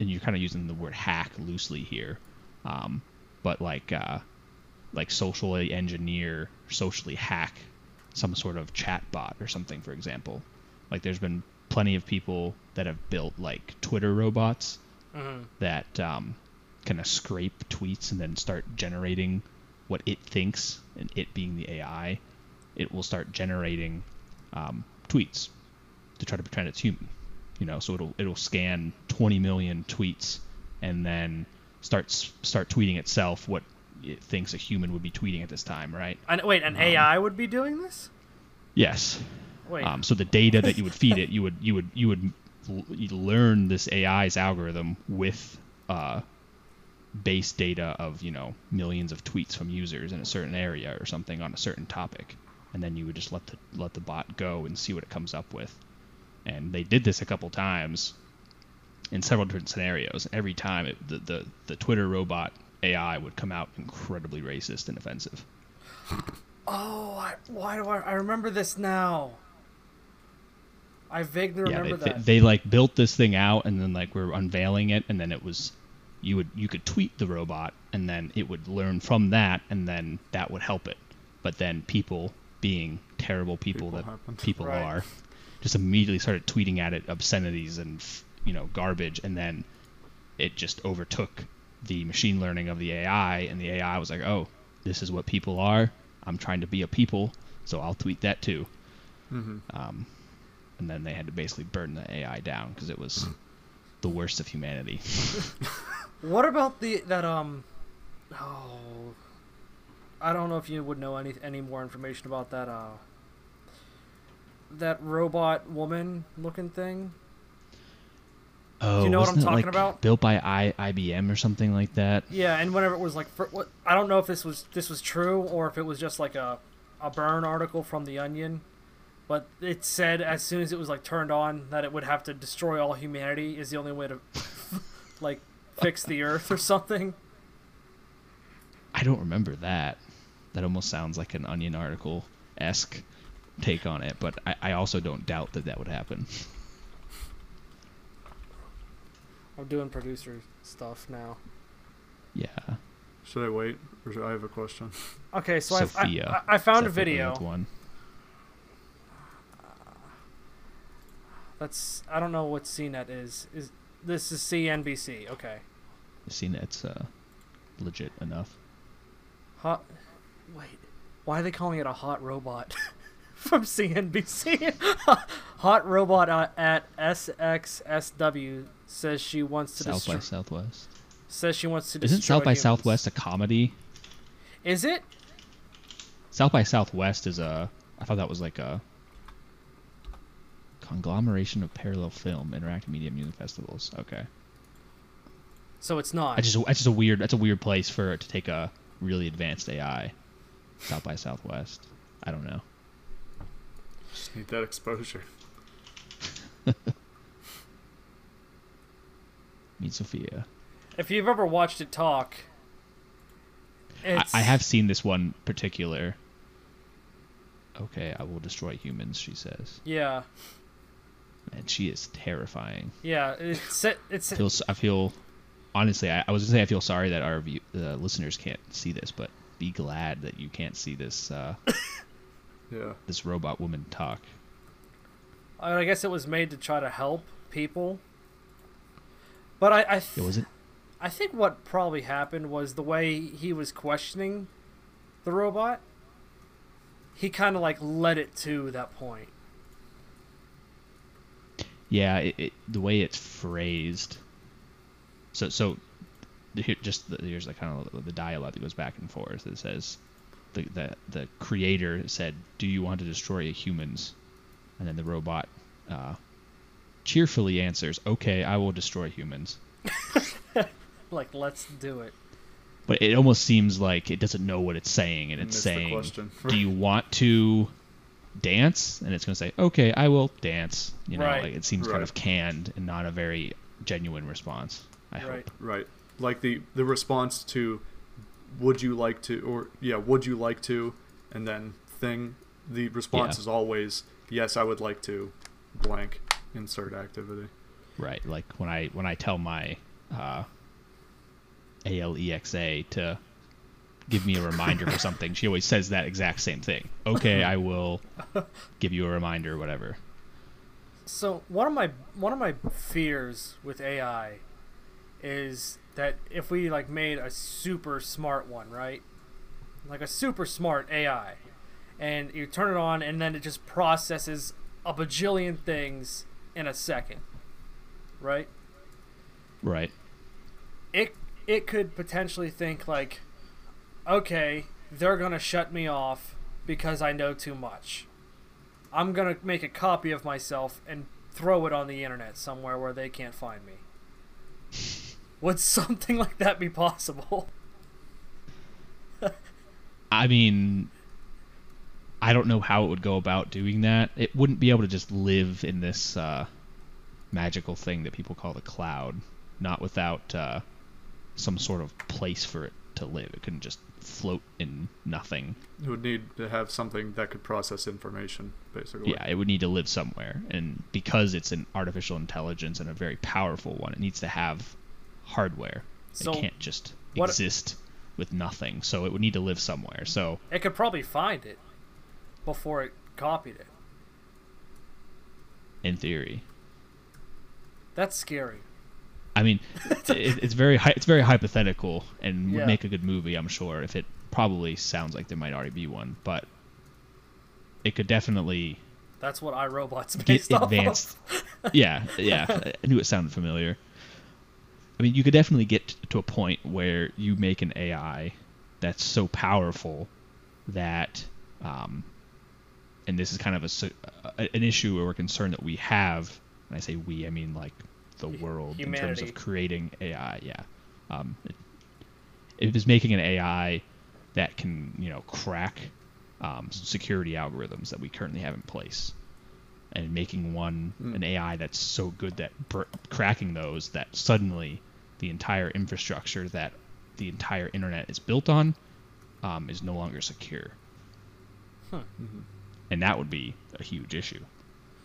and you're kind of using the word hack loosely here, um, but like uh, like socially engineer, socially hack some sort of chat bot or something, for example. Like there's been plenty of people that have built like Twitter robots hmm that um, kind of scrape tweets and then start generating what it thinks, and it being the AI, it will start generating um, tweets to try to pretend it's human. You know, so it'll it'll scan 20 million tweets and then start start tweeting itself what it thinks a human would be tweeting at this time, right? And wait, an AI would be doing this? Yes. Wait. Um, so the data that you would feed it, you would you would you would l- learn this AI's algorithm with uh, base data of you know millions of tweets from users in a certain area or something on a certain topic, and then you would just let the let the bot go and see what it comes up with. And they did this a couple times in several different scenarios. Every time, it, the, the the Twitter robot AI would come out incredibly racist and offensive. oh, I, why do I? I remember this now. I vaguely remember yeah, they, that. They, they like built this thing out and then like we're unveiling it and then it was you would you could tweet the robot and then it would learn from that and then that would help it. But then people being terrible people, People that happened. people Right. are just immediately started tweeting at it obscenities and you know garbage and then it just overtook the machine learning of the AI and the AI was like, "Oh, this is what people are. I'm trying to be a people, so I'll tweet that too." hmm um, and then they had to basically burn the AI down because it was the worst of humanity. What about the that um? Oh, I don't know if you would know any any more information about that uh. That robot woman looking thing. Oh, you know what I'm talking like, about? Built by I, IBM or something like that. Yeah, and whenever it was like, for, what I don't know if this was this was true or if it was just like a a burn article from the Onion, but it said as soon as it was like turned on that it would have to destroy all humanity is the only way to like fix the Earth or something. I don't remember that. That almost sounds like an Onion article esque take on it, but I, I also don't doubt that that would happen. I'm doing producer stuff now. Yeah. Should I wait, or should I have a question? Okay, so I've, I, I, I found a video. with One. That's I don't know what CNET is. Is this is CNBC? Okay. CNET's uh, legit enough. Hot. Wait. Why are they calling it a hot robot from CNBC? hot robot uh, at SXSW says she wants to South destroy. by Southwest. Says she wants to destroy. Isn't South by humans. Southwest a comedy? Is it? South by Southwest is a. I thought that was like a conglomeration of parallel film, interactive media, music festivals. Okay, So it's not. I just that's just a weird that's a weird place for it to take a really advanced AI. South by Southwest. I don't know. Just need that exposure. Meet Sophia. if you've ever watched it talk, I, it's, I have seen this one particular. Okay, I will destroy humans. She says, Yeah, and she is terrifying. yeah. It's it's I feel s- I feel honestly. I, I was gonna say I feel sorry that our view, uh, listeners can't see this, but be glad that you can't see this uh, Yeah. this robot woman talk. I guess it was made to try to help people. But I I, th- was it. I think what probably happened was the way he was questioning the robot. He kind of like led it to that point. Yeah, it, it, the way it's phrased. So so, here, just the, here's the kind of the dialogue that goes back and forth. It says, the the the creator said, "Do you want to destroy humans?" And then the robot uh, cheerfully answers, "Okay, I will destroy humans." Like, let's do it. But it almost seems like it doesn't know what it's saying, and it's saying, "Do you want to dance, and it's going to say, okay, I will dance. You know, Right. like it seems kind of canned and not a very genuine response. I Right. hope. Right. Like the the response to would you like to or yeah, would you like to and then thing the response Yeah. is always yes, I would like to blank insert activity. Right. Like when I when I tell my uh, Alexa to give me a reminder for something, she always says that exact same thing. Okay, I will give you a reminder, or whatever. So one of my one of my fears with AI is that if we like made a super smart one, right? Like a super smart AI, and you turn it on, and then it just processes a bajillion things in a second, right? Right. It it could potentially think like, okay, they're gonna shut me off because I know too much. I'm gonna make a copy of myself and throw it on the internet somewhere where they can't find me. Would something like that be possible? I mean, I don't know how it would go about doing that. It wouldn't be able to just live in this uh, magical thing that people call the cloud, not without uh, some sort of place for it to live. It couldn't just float in nothing. It would need to have something that could process information, basically. Yeah, it would need to live somewhere, and because it's an artificial intelligence and a very powerful one, it needs to have hardware. So it can't just what- exist with nothing. So it would need to live somewhere. So it could probably find it before it copied it. in theory, That's scary. I mean, it, it's very it's very hypothetical and would Yeah. make a good movie, I'm sure. If it probably sounds like there might already be one, but it could definitely That's what iRobot's get based off advanced. of. yeah, yeah. I knew it sounded familiar. I mean, you could definitely get to a point where you make an AI that's so powerful that, um, and this is kind of a- an issue or a concern that we have. And I say we, I mean like the world in terms of creating AI. Yeah, um, it, it is making an AI that can, you know, crack um, security algorithms that we currently have in place and making one Mm. an AI that's so good that br- cracking those that suddenly the entire infrastructure that the entire internet is built on um, is no longer secure. Mhm. And that would be a huge issue.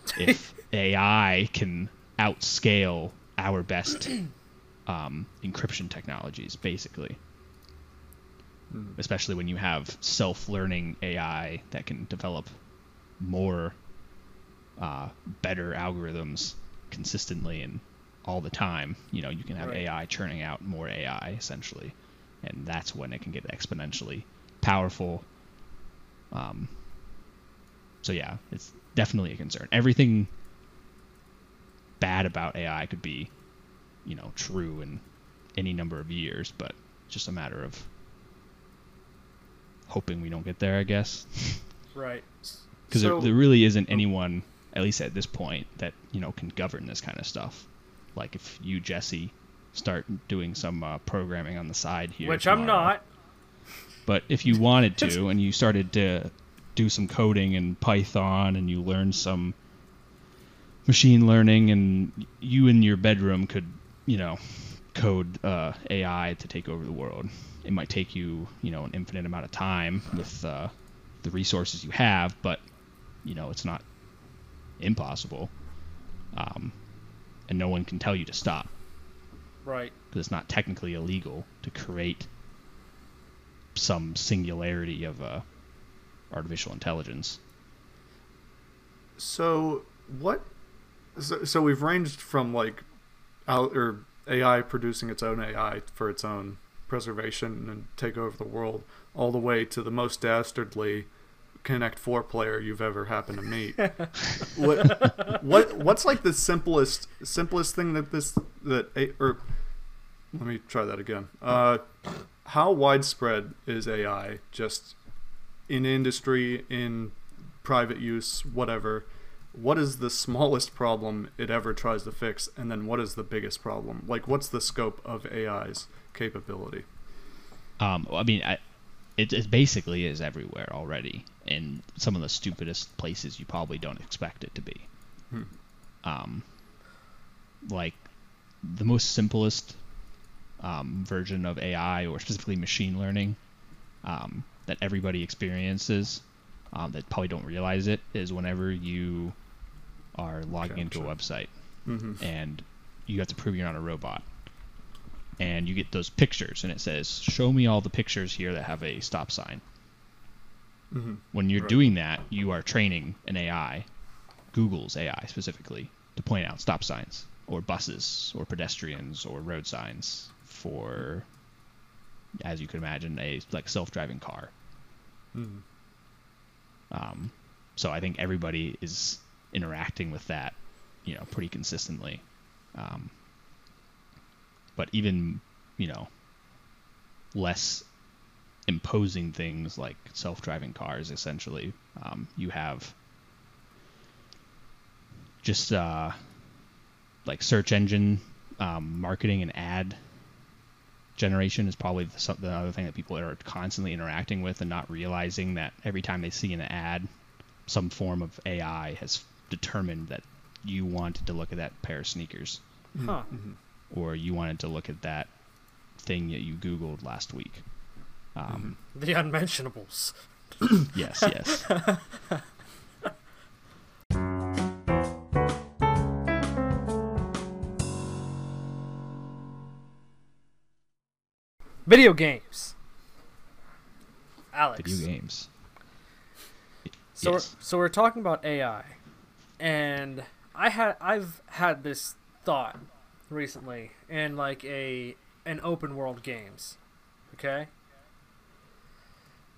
If AI can outscale our best um, encryption technologies, basically, Mhm. especially when you have self-learning AI that can develop more uh, better algorithms consistently and all the time. You know, you can have Right. AI churning out more AI essentially, and that's when it can get exponentially powerful. Um, so yeah, it's definitely a concern. Everything bad about AI could be, you know, true in any number of years, but it's just a matter of hoping we don't get there, I guess. Right. Because So- there, there really isn't anyone, at least at this point, that you know can govern this kind of stuff. Like if you, Jesse, start doing some uh, programming on the side here, Which I'm not. But if you wanted to, and you started to do some coding in Python, and you learned some machine learning, and you in your bedroom could, you know, code uh, AI to take over the world. It might take you, you know, an infinite amount of time with uh, the resources you have, but you know, it's not impossible. Um, and no one can tell you to stop Right. because it's not technically illegal to create some singularity of uh, artificial intelligence. So what? So, so we've ranged from like, out or AI producing its own AI for its own preservation and take over the world, all the way to the most dastardly Connect Four player you've ever happened to meet. what? What? What's like the simplest simplest thing that this that a or let me try that again. Uh, how widespread is AI just in industry, in private use, whatever? What is the smallest problem it ever tries to fix, and then what is the biggest problem? Like, what's the scope of AI's capability? Um, I mean, I, it, it basically is everywhere already in some of the stupidest places you probably don't expect it to be. Hmm. Um, like the most simplest um, version of AI or specifically machine learning um, that everybody experiences um, that probably don't realize it is whenever you are logging into a website Mm-hmm. and you have to prove you're not a robot. And you get those pictures, and it says, "Show me all the pictures here that have a stop sign." Mm-hmm. When you're Right. doing that, you are training an AI, Google's AI specifically, to point out stop signs or buses or pedestrians or road signs for, as you can imagine, a like self-driving car. Mm-hmm. Um, so I think everybody is interacting with that, you know, pretty consistently. Um, but even, you know, less imposing things like self-driving cars, essentially, um, you have just uh, like search engine um, marketing and ad generation is probably the, the other thing that people are constantly interacting with and not realizing that every time they see an ad, some form of AI has determined that you wanted to look at that pair of sneakers Huh. Mm-hmm. or you wanted to look at that thing that you Googled last week. Um, The unmentionables. Yes, yes. Video games. Alex. Video games. So Yes. we're, so we're talking about AI, and I had I've had this thought recently in like a an open world games, okay.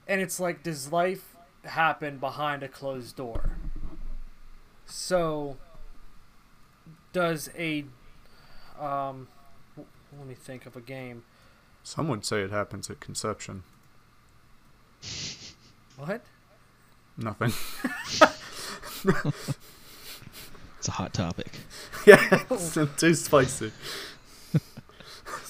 And it's like, does life happen behind a closed door? So, does a um, w- let me think of a game. Some would say it happens at conception. What? Nothing. It's a hot topic. yeah, it's too spicy.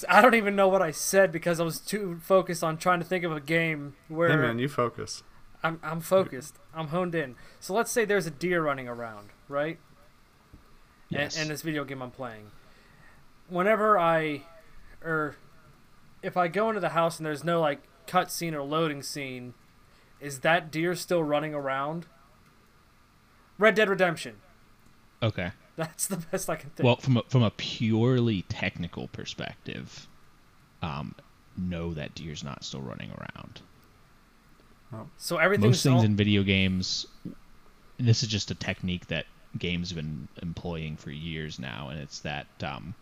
I don't even know what I said because I was too focused on trying to think of a game where Hey man, you focus. I'm I'm focused. I'm honed in. So let's say there's a deer running around, right? Yes. In, in this video game I'm playing. Whenever I, or if I go into the house and there's no like cutscene or loading scene, is that deer still running around? Red Dead Redemption. Okay. That's the best I can think. Well, from a, from a purely technical perspective, um, no, that deer's not still running around. so everything. Most things all- in video games, and this is just a technique that games have been employing for years now, and it's that um,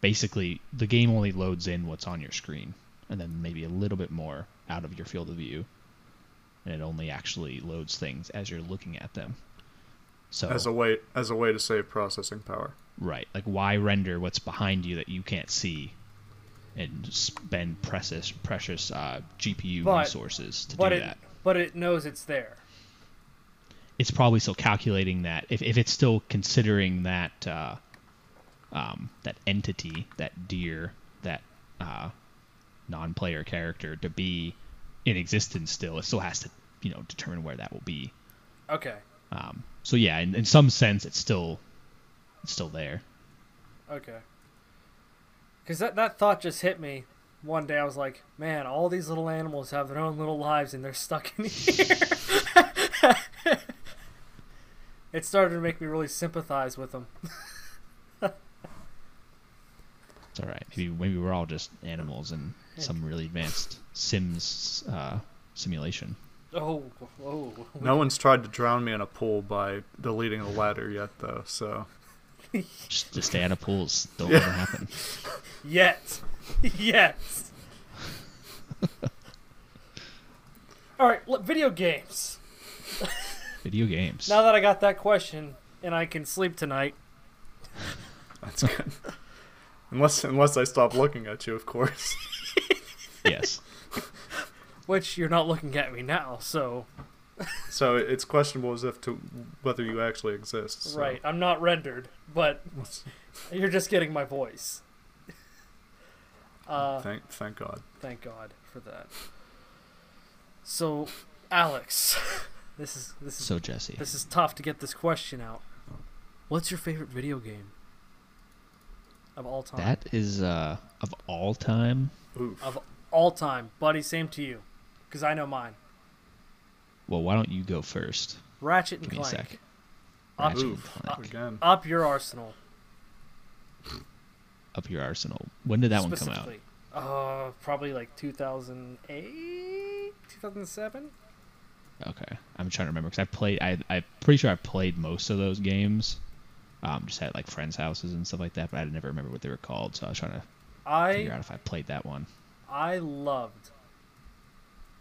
basically the game only loads in what's on your screen, and then maybe a little bit more out of your field of view, and it only actually loads things as you're looking at them. So As a way as a way to save processing power. Right. Like, why render what's behind you that you can't see, and spend precious, precious uh, GPU But- resources to but do it that? but it knows it's there. It's probably still calculating that. If, if it's still considering that uh, um, that entity, that deer, that uh, non-player character to be in existence still, it still has to, you know, determine where that will be. Okay. Um, so yeah, in, in some sense, it's still it's still there. Okay. Because that, that thought just hit me one day. I was like, man, all these little animals have their own little lives and they're stuck in here. it started to make me really sympathize with them. It's all right. Maybe maybe we're all just animals in some really advanced Sims uh, simulation. Oh, oh. No one's tried to drown me in a pool by deleting a ladder yet though, so Just to stay out of pools don't ever happen. Yet. Yet. Alright, look, video games. Video games. Now that I got that question and I can sleep tonight, that's good. unless unless I stop looking at you, of course. yes. Which you're not looking at me now, so. So it's questionable as if to whether you actually exist. so- Right, I'm not rendered, but you're just getting my voice. Uh, Thank thank God. thank God for that. So, Alex, this is this is So Jesse, this is tough to get this question out. What's your favorite video game of all time? that is uh of all time. Oof. of all time, buddy. Same to you, because I know mine. Well, why don't you go first? Ratchet and Give me a Clank. sec. Up, Ratchet and Clank. Again. up your arsenal. Up your arsenal. When did that one come out? specifically. Uh, probably like 2008, 2007. Okay, I'm trying to remember because I played. I I'm pretty sure I played most of those games. Um, just at like friends' houses and stuff like that, but I never remember what they were called. So I was trying to figure out if I played that one. I loved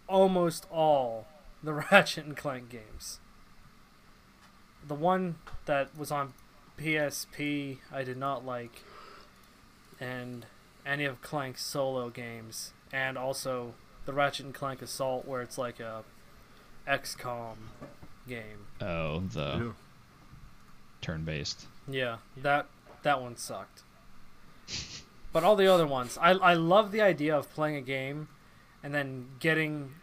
almost all the Ratchet and Clank games. The one that was on PSP, I did not like, and any of Clank's solo games, and also the Ratchet and Clank Assault, where it's like a XCOM game. Oh, the Ew. turn-based. Yeah, that that one sucked. But all the other ones, I I love the idea of playing a game, and then getting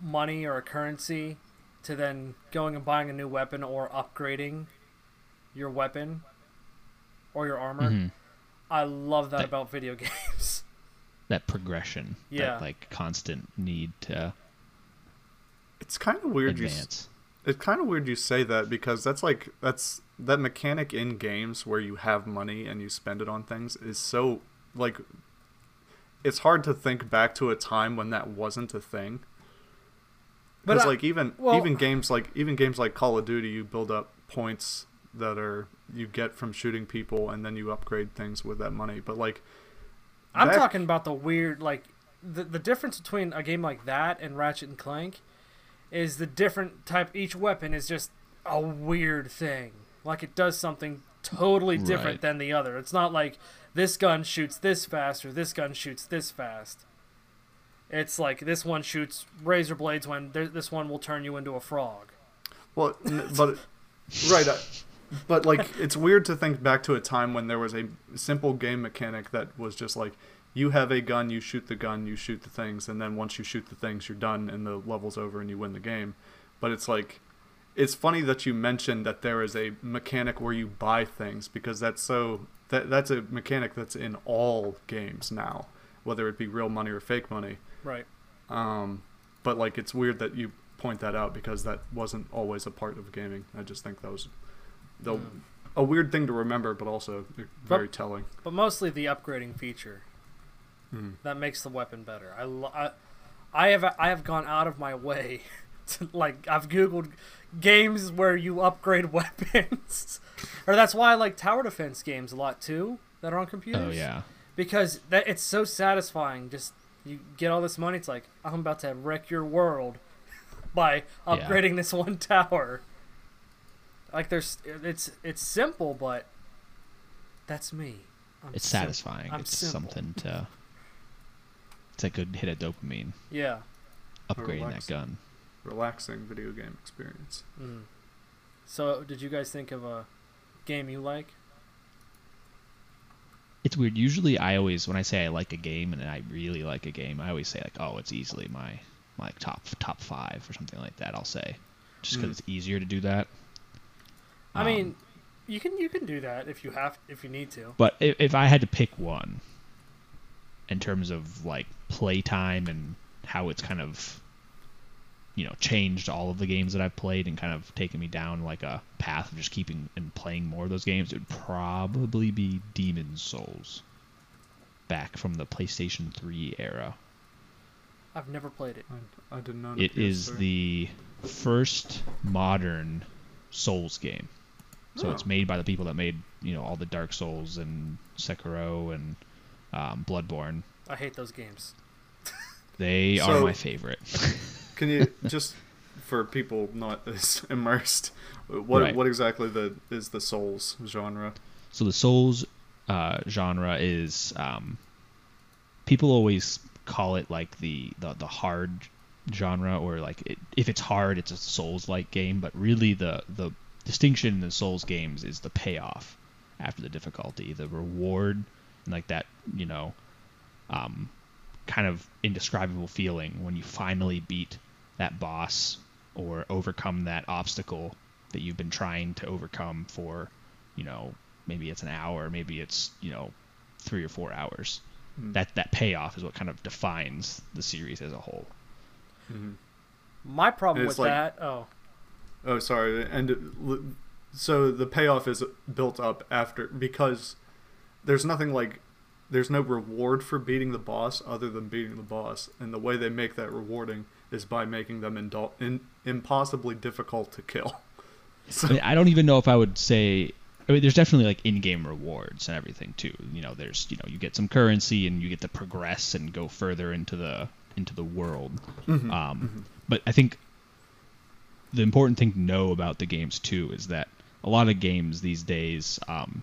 money or a currency, to then going and buying a new weapon or upgrading your weapon or your armor. Mhm. I love that That- about video games. That progression. Yeah. That like constant need to It's kind of weird. You, it's kind of weird you say that because that's like that's that mechanic in games where you have money and you spend it on things is so like it's hard to think back to a time when that wasn't a thing. Because like even well- even games like even games like Call of Duty, you build up points that are you get from shooting people, and then you upgrade things with that money. But like I'm that- talking about the weird like the the difference between a game like that and Ratchet and Clank is the different type each weapon is just a weird thing. Like it does something totally different Right. than the other. It's not like this gun shoots this fast or this gun shoots this fast. It's like this one shoots razor blades when th- this one will turn you into a frog. Well, but right, uh, but like it's weird to think back to a time when there was a simple game mechanic that was just like you have a gun, you shoot the gun, you shoot the things, and then once you shoot the things, you're done and the level's over and you win the game. But it's like it's funny that you mentioned that there is a mechanic where you buy things because that's so that that's a mechanic that's in all games now, whether it be real money or fake money. Right. Um, but like it's weird that you point that out because that wasn't always a part of gaming. I just think that was the, Mm. a weird thing to remember, but also very telling. But mostly the upgrading feature Mm. that makes the weapon better. I, lo- I, I have I have gone out of my way like I've googled games where you upgrade weapons, or that's why I like tower defense games a lot too that are on oh, computers. Oh yeah. because that it's so satisfying. Just you get all this money. It's like I'm about to wreck your world by Yeah. upgrading this one tower. Like there's it's it's simple, but that's me. I'm It's sim- satisfying. I'm it's simple. something to. It's a good hit of dopamine. Yeah. Upgrading that relaxing. gun. Relaxing video game experience. Mm. So, did you guys think of a game you like? It's weird. Usually, I always when I say I like a game and I really like a game, I always say like, oh, it's easily my my top top five or something like that. I'll say, just because Mm. it's easier to do that. I Um, mean, you can you can do that if you have if you need to. But if, if I had to pick one, in terms of like playtime and how it's kind of, you know, changed all of the games that I've played and kind of taken me down like a path of just keeping and playing more of those games, it would probably be Demon's Souls. Back from the PlayStation 3 era. I've never played it. I, I didn't know. It is the first modern Souls game. So it's Oh. made by the people that made, you know, all the Dark Souls and Sekiro and um, Bloodborne. I hate those games. They are my favorite. Can you just for people not as immersed, what Right. what exactly the is the Souls genre? so the Souls uh, genre is um, people always call it like the the, the hard genre or like it, if it's hard it's a Souls like game, but really the the distinction in the Souls games is the payoff after the difficulty, the reward, and like that you know, um, kind of indescribable feeling when you finally beat that boss or overcome that obstacle that you've been trying to overcome for, you know, maybe it's an hour, maybe it's you know, three or four hours. Mm. That that payoff is what kind of defines the series as a whole. Mhm. My problem It's with like- that, oh, Oh, sorry. And so the payoff is built up after because there's nothing like there's no reward for beating the boss other than beating the boss, and the way they make that rewarding is by making them indul- in, impossibly difficult to kill. So I, mean, I don't even know if I would say. I mean, there's definitely like in-game rewards and everything too. You know, there's you know you get some currency and you get to progress and go further into the into the world. Mhm, Um, But I think the important thing to know about the games too is that a lot of games these days, um,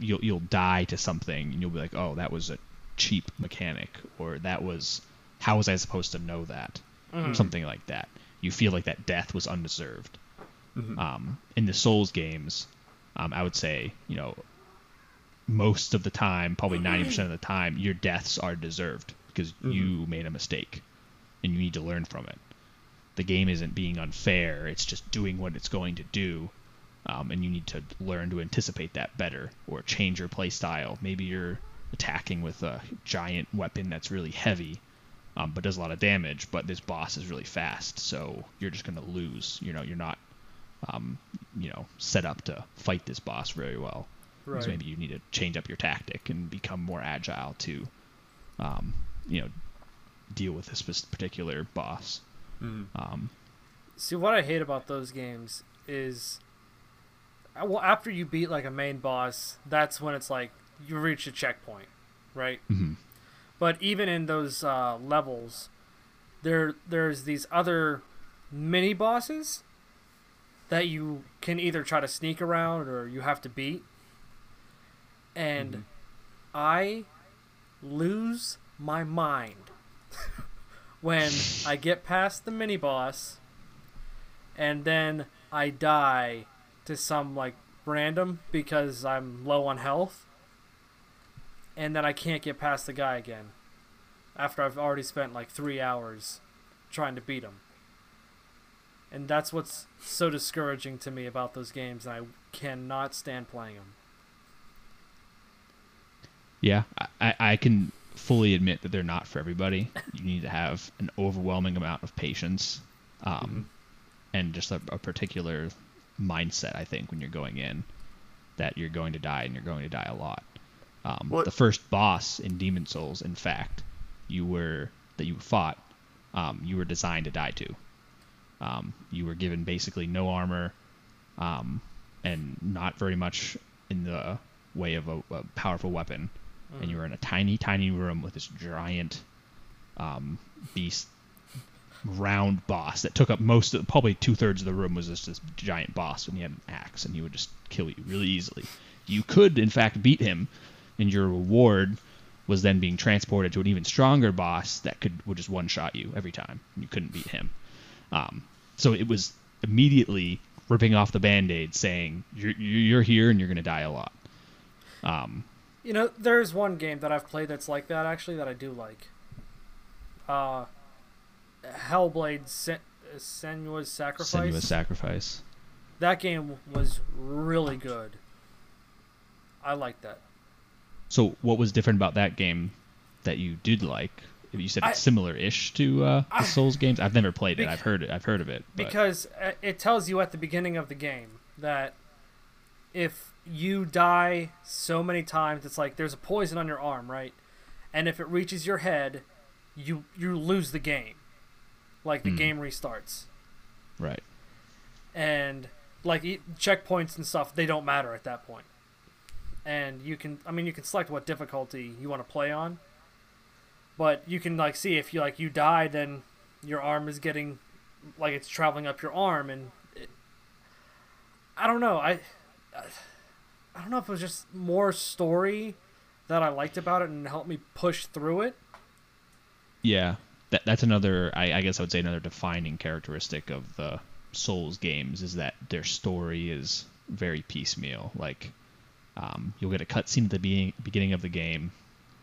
you'll you'll die to something and you'll be like, oh, that was a cheap mechanic, or that was how was I supposed to know that, Mhm. something like that. You feel like that death was undeserved. mhm. Um, in the Souls games, um, I would say, you know, most of the time, probably 90% of the time, your deaths are deserved because you made a mistake and you need to learn from it. The game isn't being unfair, it's just doing what it's going to do. Um, and you need to learn to anticipate that better or change your play style. Maybe you're attacking with a giant weapon that's really heavy um, but does a lot of damage, but this boss is really fast, so you're just going to lose. You know, you're not um, you know, set up to fight this boss very well. right. So maybe you need to change up your tactic and become more agile to, um, you know, deal with this particular boss. Mhm. Um, See, what I hate about those games is, uh, well, after you beat like a main boss, that's when it's like you reach a checkpoint, right? mhm. But even in those uh, levels, there there's these other mini bosses that you can either try to sneak around or you have to beat. And Mhm. I lose my mind when I get past the mini boss and then I die to some like random because I'm low on health and then I can't get past the guy again after I've already spent like three hours trying to beat him. And that's what's so discouraging to me about those games, and I cannot stand playing them. Yeah, I- I, can fully admit that they're not for everybody. You need to have an overwhelming amount of patience, um, and just a, a particular mindset. I think when you're going in, that you're going to die and you're going to die a lot. Um, the first boss in Demon Souls, in fact, you were that you fought, um, you were designed to die to. Um, you were given basically no armor, um, and not very much in the way of a, a powerful weapon and you were in a tiny, tiny room with this giant um, beast, round boss that took up most of, probably two thirds of the room was just this giant boss, and he had an axe, and he would just kill you really easily. You could, in fact, beat him, and your reward was then being transported to an even stronger boss that could would just one shot you every time. You couldn't beat him. Um, so it was immediately ripping off the band-aid, saying you're you're here and you're going to die a lot. Um, You know, there's one game that I've played that's like that actually that I do like. Uh, Hellblade: Sen- Senua's Sacrifice. Senua's sacrifice. that game was really good. I like that. So, what was different about that game that you did like? You said it's similar-ish to uh, the I- Souls games. I've never played it. I've heard it. I've heard of it. but- because uh, it tells you at the beginning of the game that if you die so many times it's like there's a poison on your arm right and if it reaches your head you you lose the game like the Hmm. game restarts right. and like checkpoints and stuff they don't matter at that point and you can i mean you can select what difficulty you want to play on but you can like see if you like you die then your arm is getting like it's traveling up your arm and it, i don't know i i don't know if it was just more story that i liked about it and helped me push through it Yeah. That, that's another. I, I guess I would say another defining characteristic of the Souls games is that their story is very piecemeal. Like, um, you'll get a cutscene at the beginning, beginning of the game,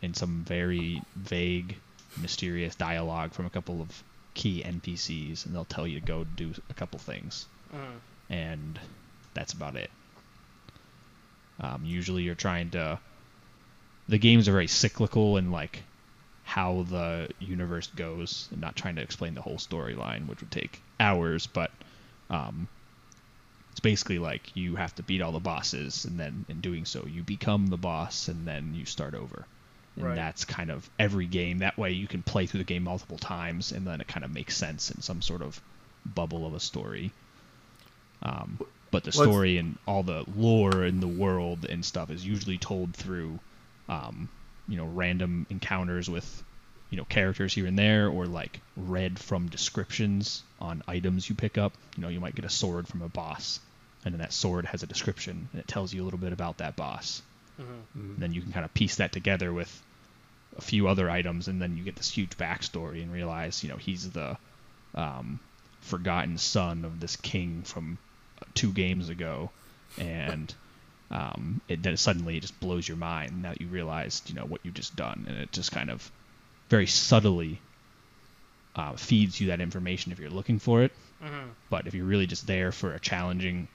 and some very vague, mysterious dialogue from a couple of key NPCs, and they'll tell you to go do a couple things, Mhm. and that's about it. Um, usually, you're trying to. The games are very cyclical in like how the universe goes, and not trying to explain the whole storyline, which would take hours. But um, basically like you have to beat all the bosses, and then in doing so, you become the boss, and then you start over. And Right. that's kind of every game. That way, you can play through the game multiple times, and then it kind of makes sense in some sort of bubble of a story. Um, but the What's- story and all the lore in the world and stuff is usually told through, um, you know, random encounters with, you know, characters here and there, or like read from descriptions on items you pick up. You know, you might get a sword from a boss, and then that sword has a description, and it tells you a little bit about that boss. Mhm. Then you can kind of piece that together with a few other items, and then you get this huge backstory and realize, you know, he's the um, forgotten son of this king from two games ago, and um, it then suddenly it just blows your mind now that you realized, you know, what you've just done, and it just kind of very subtly uh, feeds you that information if you're looking for it. Mhm. But if you're really just there for a challenging,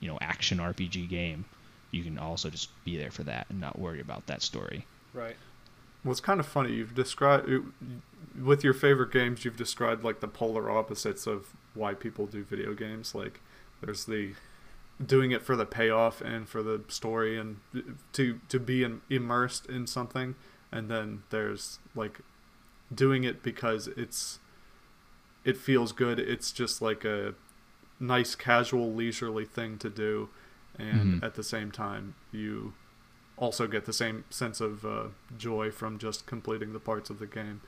you know, action RPG game, you can also just be there for that and not worry about that story. Right. Well, it's kind of funny. You've described with your favorite games. You've described like the polar opposites of why people do video games. Like there's the doing it for the payoff and for the story and to to be in, immersed in something, and then there's like doing it because it's it feels good. It's just like a nice, casual, leisurely thing to do, and Mhm. at the same time you also get the same sense of uh, joy from just completing the parts of the game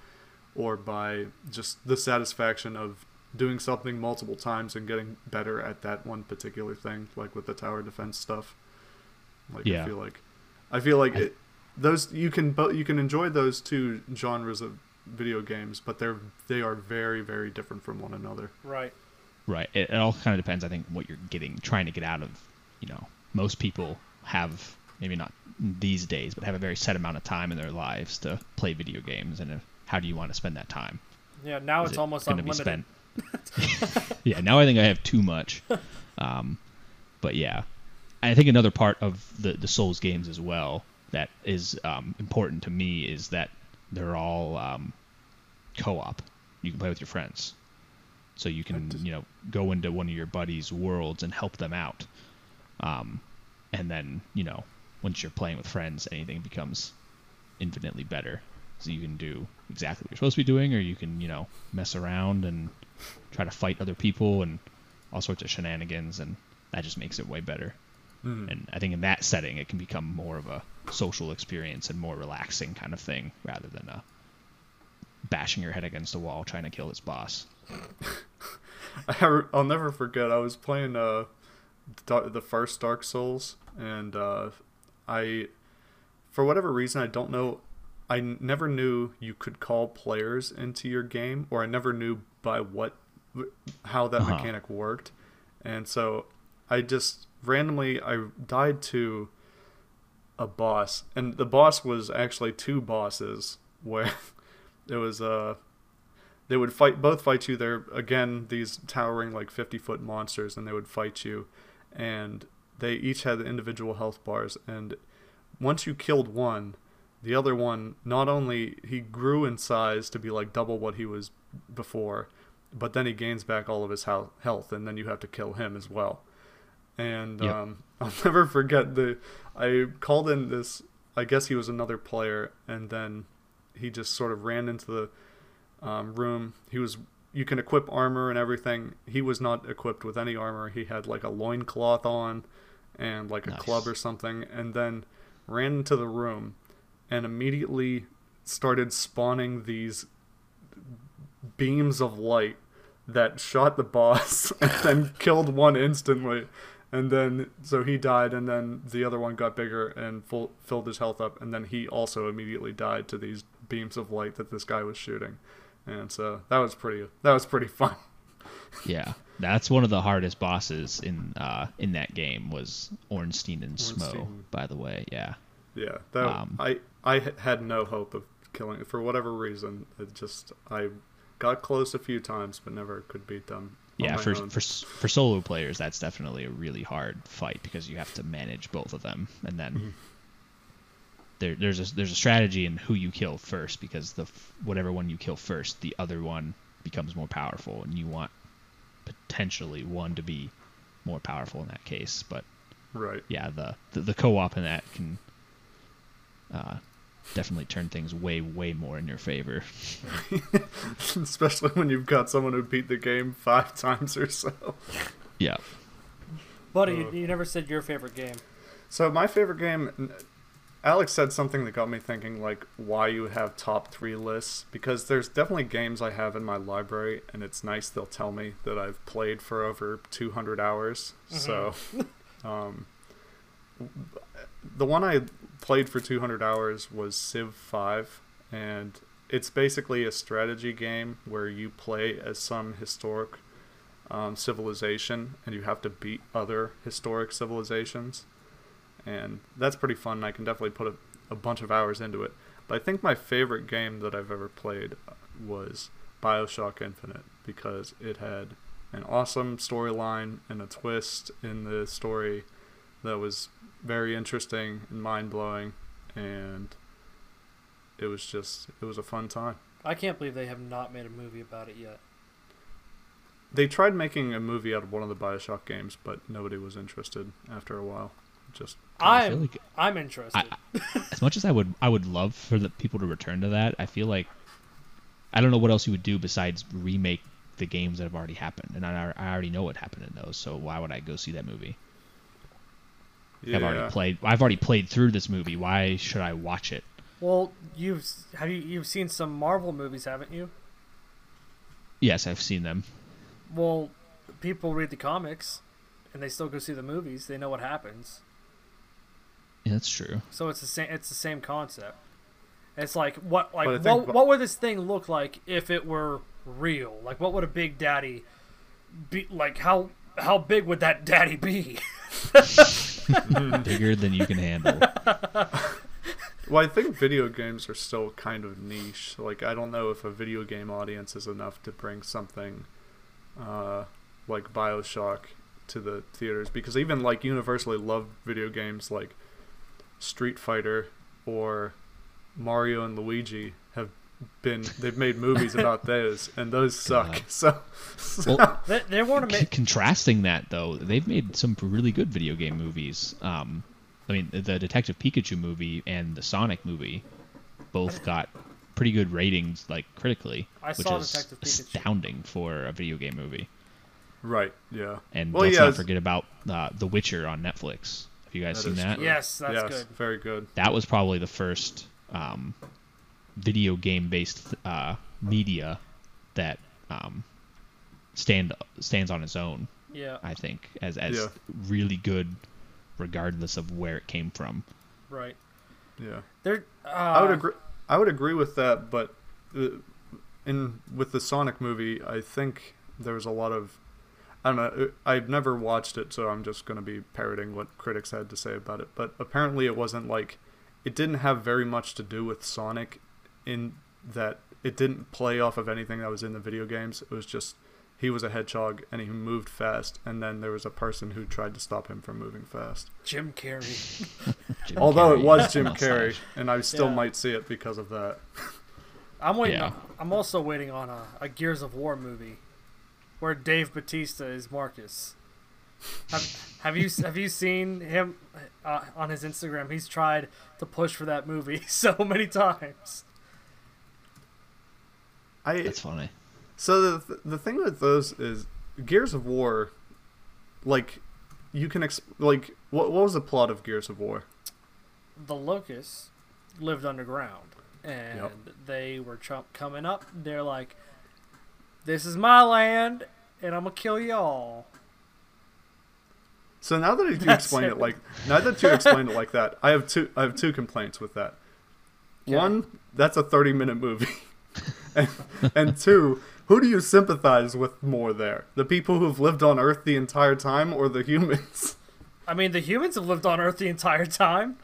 or by just the satisfaction of doing something multiple times and getting better at that one particular thing like with the tower defense stuff like Yeah. i feel like i feel like I- it, those you can bo- you can enjoy those two genres of video games but they're they are very very different from one another Right. Right. It, it all kind of depends, I think, what you're getting, trying to get out of. You know, most people have maybe not these days, but have a very set amount of time in their lives to play video games, and uh, how do you want to spend that time? Yeah. Now Is it's it almost unlimited. yeah, now I think I have too much. Um, but yeah, I think another part of the the Souls games as well that is um, important to me is that they're all um, co-op. You can play with your friends, so you can just- you know go into one of your buddies' worlds and help them out. Um, and then you know once you're playing with friends, anything becomes infinitely better. So you can do exactly what you're supposed to be doing, or you can you know mess around and try to fight other people and all sorts of shenanigans, and that just makes it way better. Mhm. And I think in that setting, it can become more of a social experience and more relaxing kind of thing rather than a bashing your head against a wall trying to kill this boss. I, will never forget. I was playing uh, the first Dark Souls, and uh, I, for whatever reason, I don't know. I never knew you could call players into your game, or I never knew by what, how that Uh-huh. mechanic worked, and so I just randomly I died to a boss, and the boss was actually two bosses where it was uh they would fight both fight you they're again these towering like 50 foot monsters and they would fight you. And they each had individual health bars. And once you killed one the other one not only he grew in size to be like double what he was before but then he gains back all of his health and then you have to kill him as well. And Yep. um, i'll never forget the i called in this i guess he was another player and then he just sort of ran into the um, room. He was you can equip armor and everything. He was not equipped with any armor. He had like a loincloth on and like a Nice. club or something, and then ran into the room and immediately started spawning these beams of light that shot the boss and then killed one instantly. And then, so he died, and then the other one got bigger and full, filled his health up, and then he also immediately died to these beams of light that this guy was shooting, and so that was pretty that was pretty fun. Yeah, that's one of the hardest bosses in uh, in that game was Ornstein and Smough. By the way, yeah. Yeah, that Um, I I had no hope of killing it for whatever reason. It just I got close a few times, but never could beat them. Yeah, for, own. for for solo players, that's definitely a really hard fight because you have to manage both of them, and then Mm-hmm. There, there's a there's a strategy in who you kill first because the whatever one you kill first, the other one becomes more powerful, and you want potentially one to be more powerful in that case. But right. yeah, the the, the co-op in that can uh, definitely turn things way way more in your favor. Especially when you've got someone who beat the game five times or so. Yeah. Buddy, Uh. you, you never said your favorite game. So my favorite game, n- Alex said something that got me thinking, like why you have top three lists. Because there's definitely games I have in my library, and it's nice they'll tell me that I've played for over 200 hours. So, um, the one I played for 200 hours was Civ 5, and it's basically a strategy game where you play as some historic um, civilization, and you have to beat other historic civilizations and that's pretty fun. I can definitely put a, a bunch of hours into it. But I think my favorite game that I've ever played uh, was Bioshock Infinite because it had an awesome storyline and a twist in the story that was very interesting and mind blowing, and it was just it was a fun time. I can't believe they have not made a movie about it yet. They tried making a movie out of one of the Bioshock games, but nobody was interested after a while. Just I'm like- I'm interested. as much as I would I would love for the people to return to that, I feel like I don't know what else you would do besides remake the games that have already happened, and I, I already know what happened in those. So why would I go see that movie? yeah. I've already played. I've already played through this movie. Why should I watch it? well, you've have you you've seen some Marvel movies, haven't you? Yes, I've seen them. Well, people read the comics, and they still go see the movies. They know what happens. Yeah, that's true. So it's the same. It's the same concept. It's like what like what, think- what would this thing look like if it were real? Like what would a big daddy be like? How how big would that daddy be? Bigger than you can handle. Well, I think video games are still kind of niche. Like, I don't know if a video game audience is enough to bring something uh, like Bioshock to the theaters because even like universally loved video games like Street Fighter or Mario and Luigi have been they've made movies about those and those suck. God. So, so Well, they, they want to make contrasting that though, they've made some really good video game movies. Um, I mean, the Detective Pikachu movie and the Sonic movie both got pretty good ratings, like critically, I which saw is Detective Pikachu. astounding for a video game movie. right, yeah. And Well, let's yeah, not forget about uh, The Witcher on Netflix. Have you guys That seen that? true. Yes, that's yes, good. very good. That was probably the first um, video game based uh, media that um, stand stands on its own. Yeah, I think as as Yeah. really good, regardless of where it came from. right. Yeah. They're. Uh, I would agree. I would agree with that, but uh, in with the Sonic movie, I think there was a lot of. I don't know. I've never watched it, so I'm just going to be parroting what critics had to say about it. But apparently, it wasn't like it didn't have very much to do with Sonic, in that it didn't play off of anything that was in the video games. It was just he was a hedgehog and he moved fast, and then there was a person who tried to stop him from moving fast. Jim Carrey. Jim Although it was Jim. Carrey, and I still Yeah. might see it because of that. I'm waiting. Yeah. On, I'm also waiting on a, a Gears of War movie, where Dave Batista is Marcus. Have, have you have you seen him uh, on his Instagram? He's tried to push for that movie so many times. I That's funny. So the the thing with those is Gears of War, like you can exp- like what what was the plot of Gears of War? The locusts lived underground, and Yep. they were chump coming up. They're like, "This is my land, and I'm gonna kill y'all." So now that you That's explain it. it like now that you explain it like that, I have two I have two complaints with that. Okay. One, that's a thirty minute movie, and, and two, who do you sympathize with more there? The people who've lived on Earth the entire time, or the humans? I mean, the humans have lived on Earth the entire time.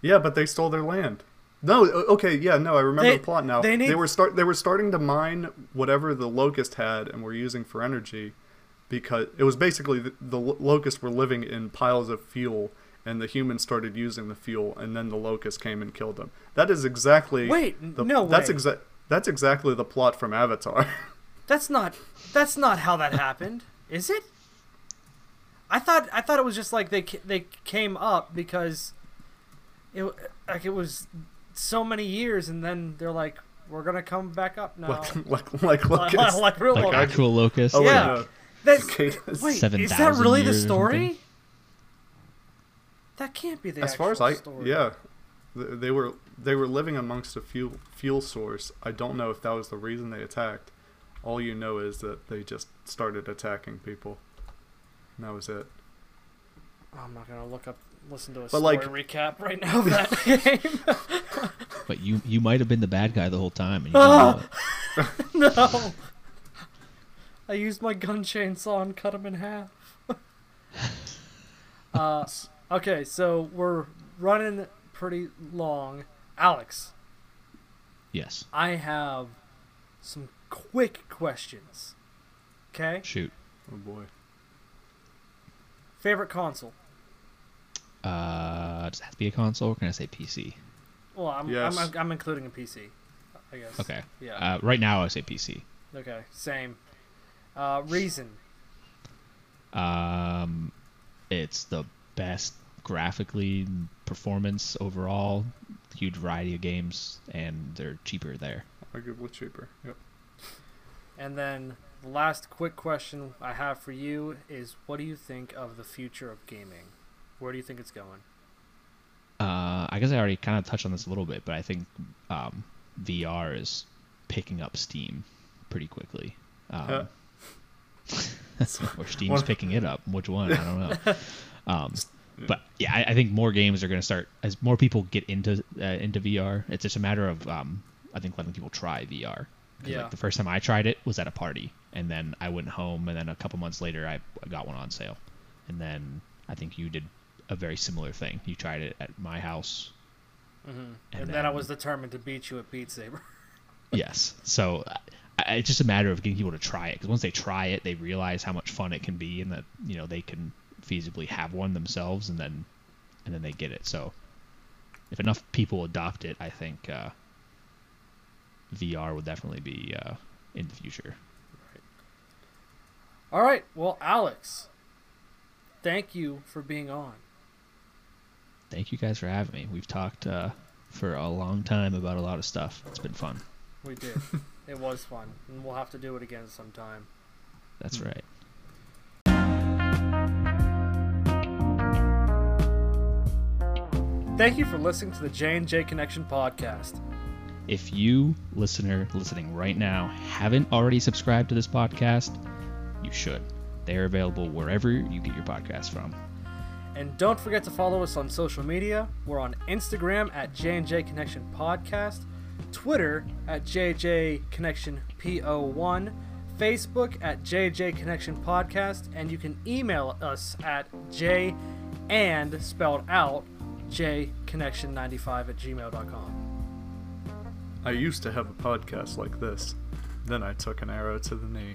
yeah, but they stole their land. No, okay, yeah, no, I remember They- the plot now. they need- were start they were starting to mine whatever the locust had and were using for energy because it was basically the, the locusts were living in piles of fuel and the humans started using the fuel and then the locust came and killed them. That is exactly Wait, the, no that's way. exa- that's exactly the plot from Avatar. That's not that's not how that happened, is it? I thought I thought it was just like they they came up because it like it was so many years and then they're like we're gonna come back up now. like like like like, locusts. like real Like locusts. actual locusts. Oh, yeah. no. That's, Okay, that's- wait, is that really the story? That can't be the as far as I story. yeah, they were they were living amongst a fuel fuel source. I don't know if that was the reason they attacked. All you know is that they just started attacking people. And that was it. I'm not gonna look up, listen to a But, story like- recap right now of that game. But you you might have been the bad guy the whole time. And you didn't know no, I used my gun chainsaw and cut him in half. uh, okay, so we're running pretty long. Alex, Yes. I have some quick questions. Okay, Shoot. Oh boy. favorite console? Uh, does it have to be a console? Or can I say PC? Well, I'm Yes. I'm, I'm including a PC, I guess. Okay. Yeah. Uh, right now I say PC. okay. Same. Uh, reason. Um, it's the best graphically performance overall. Huge variety of games, and they're cheaper there. Arguably cheaper. Yep. And then the last quick question I have for you is what do you think of the future of gaming? Where do you think it's going? Uh, I guess I already kind of touched on this a little bit, but I think um, VR is picking up steam pretty quickly. Um, or Steam's picking it up. Which one? I don't know. Um, but yeah, I, I think more games are going to start as more people get into uh, into VR. It's just a matter of um, I think letting people try VR. Yeah. Like the first time I tried it was at a party, and then I went home, and then a couple months later I I got one on sale, and then I think you did a very similar thing. You tried it at my house. Mm-hmm. And, And then, I was determined to beat you at Beat Saber. Yes. So I, I, it's just a matter of getting people to try it because once they try it, they realize how much fun it can be, and that you know they can feasibly have one themselves, and then and then they get it. So if enough people adopt it, I think uh, VR will definitely be uh, in the future. All right. Well, Alex, thank you for being on. Thank you guys for having me. We've talked uh, for a long time about a lot of stuff. It's been fun. We did. it was fun. And we'll have to do it again sometime. That's right. Thank you for listening to the J&J Connection podcast. If you, listener, listening right now, haven't already subscribed to this podcast, you should. They're available wherever you get your podcast from. And don't forget to follow us on social media. We're on Instagram at J&J Connection Podcast, Twitter at JJ Connection PO1, Facebook at JJ Connection Podcast, and you can email us at J and spelled out J Connection 95 at gmail.com. I used to have a podcast like this. Then I took an arrow to the knee.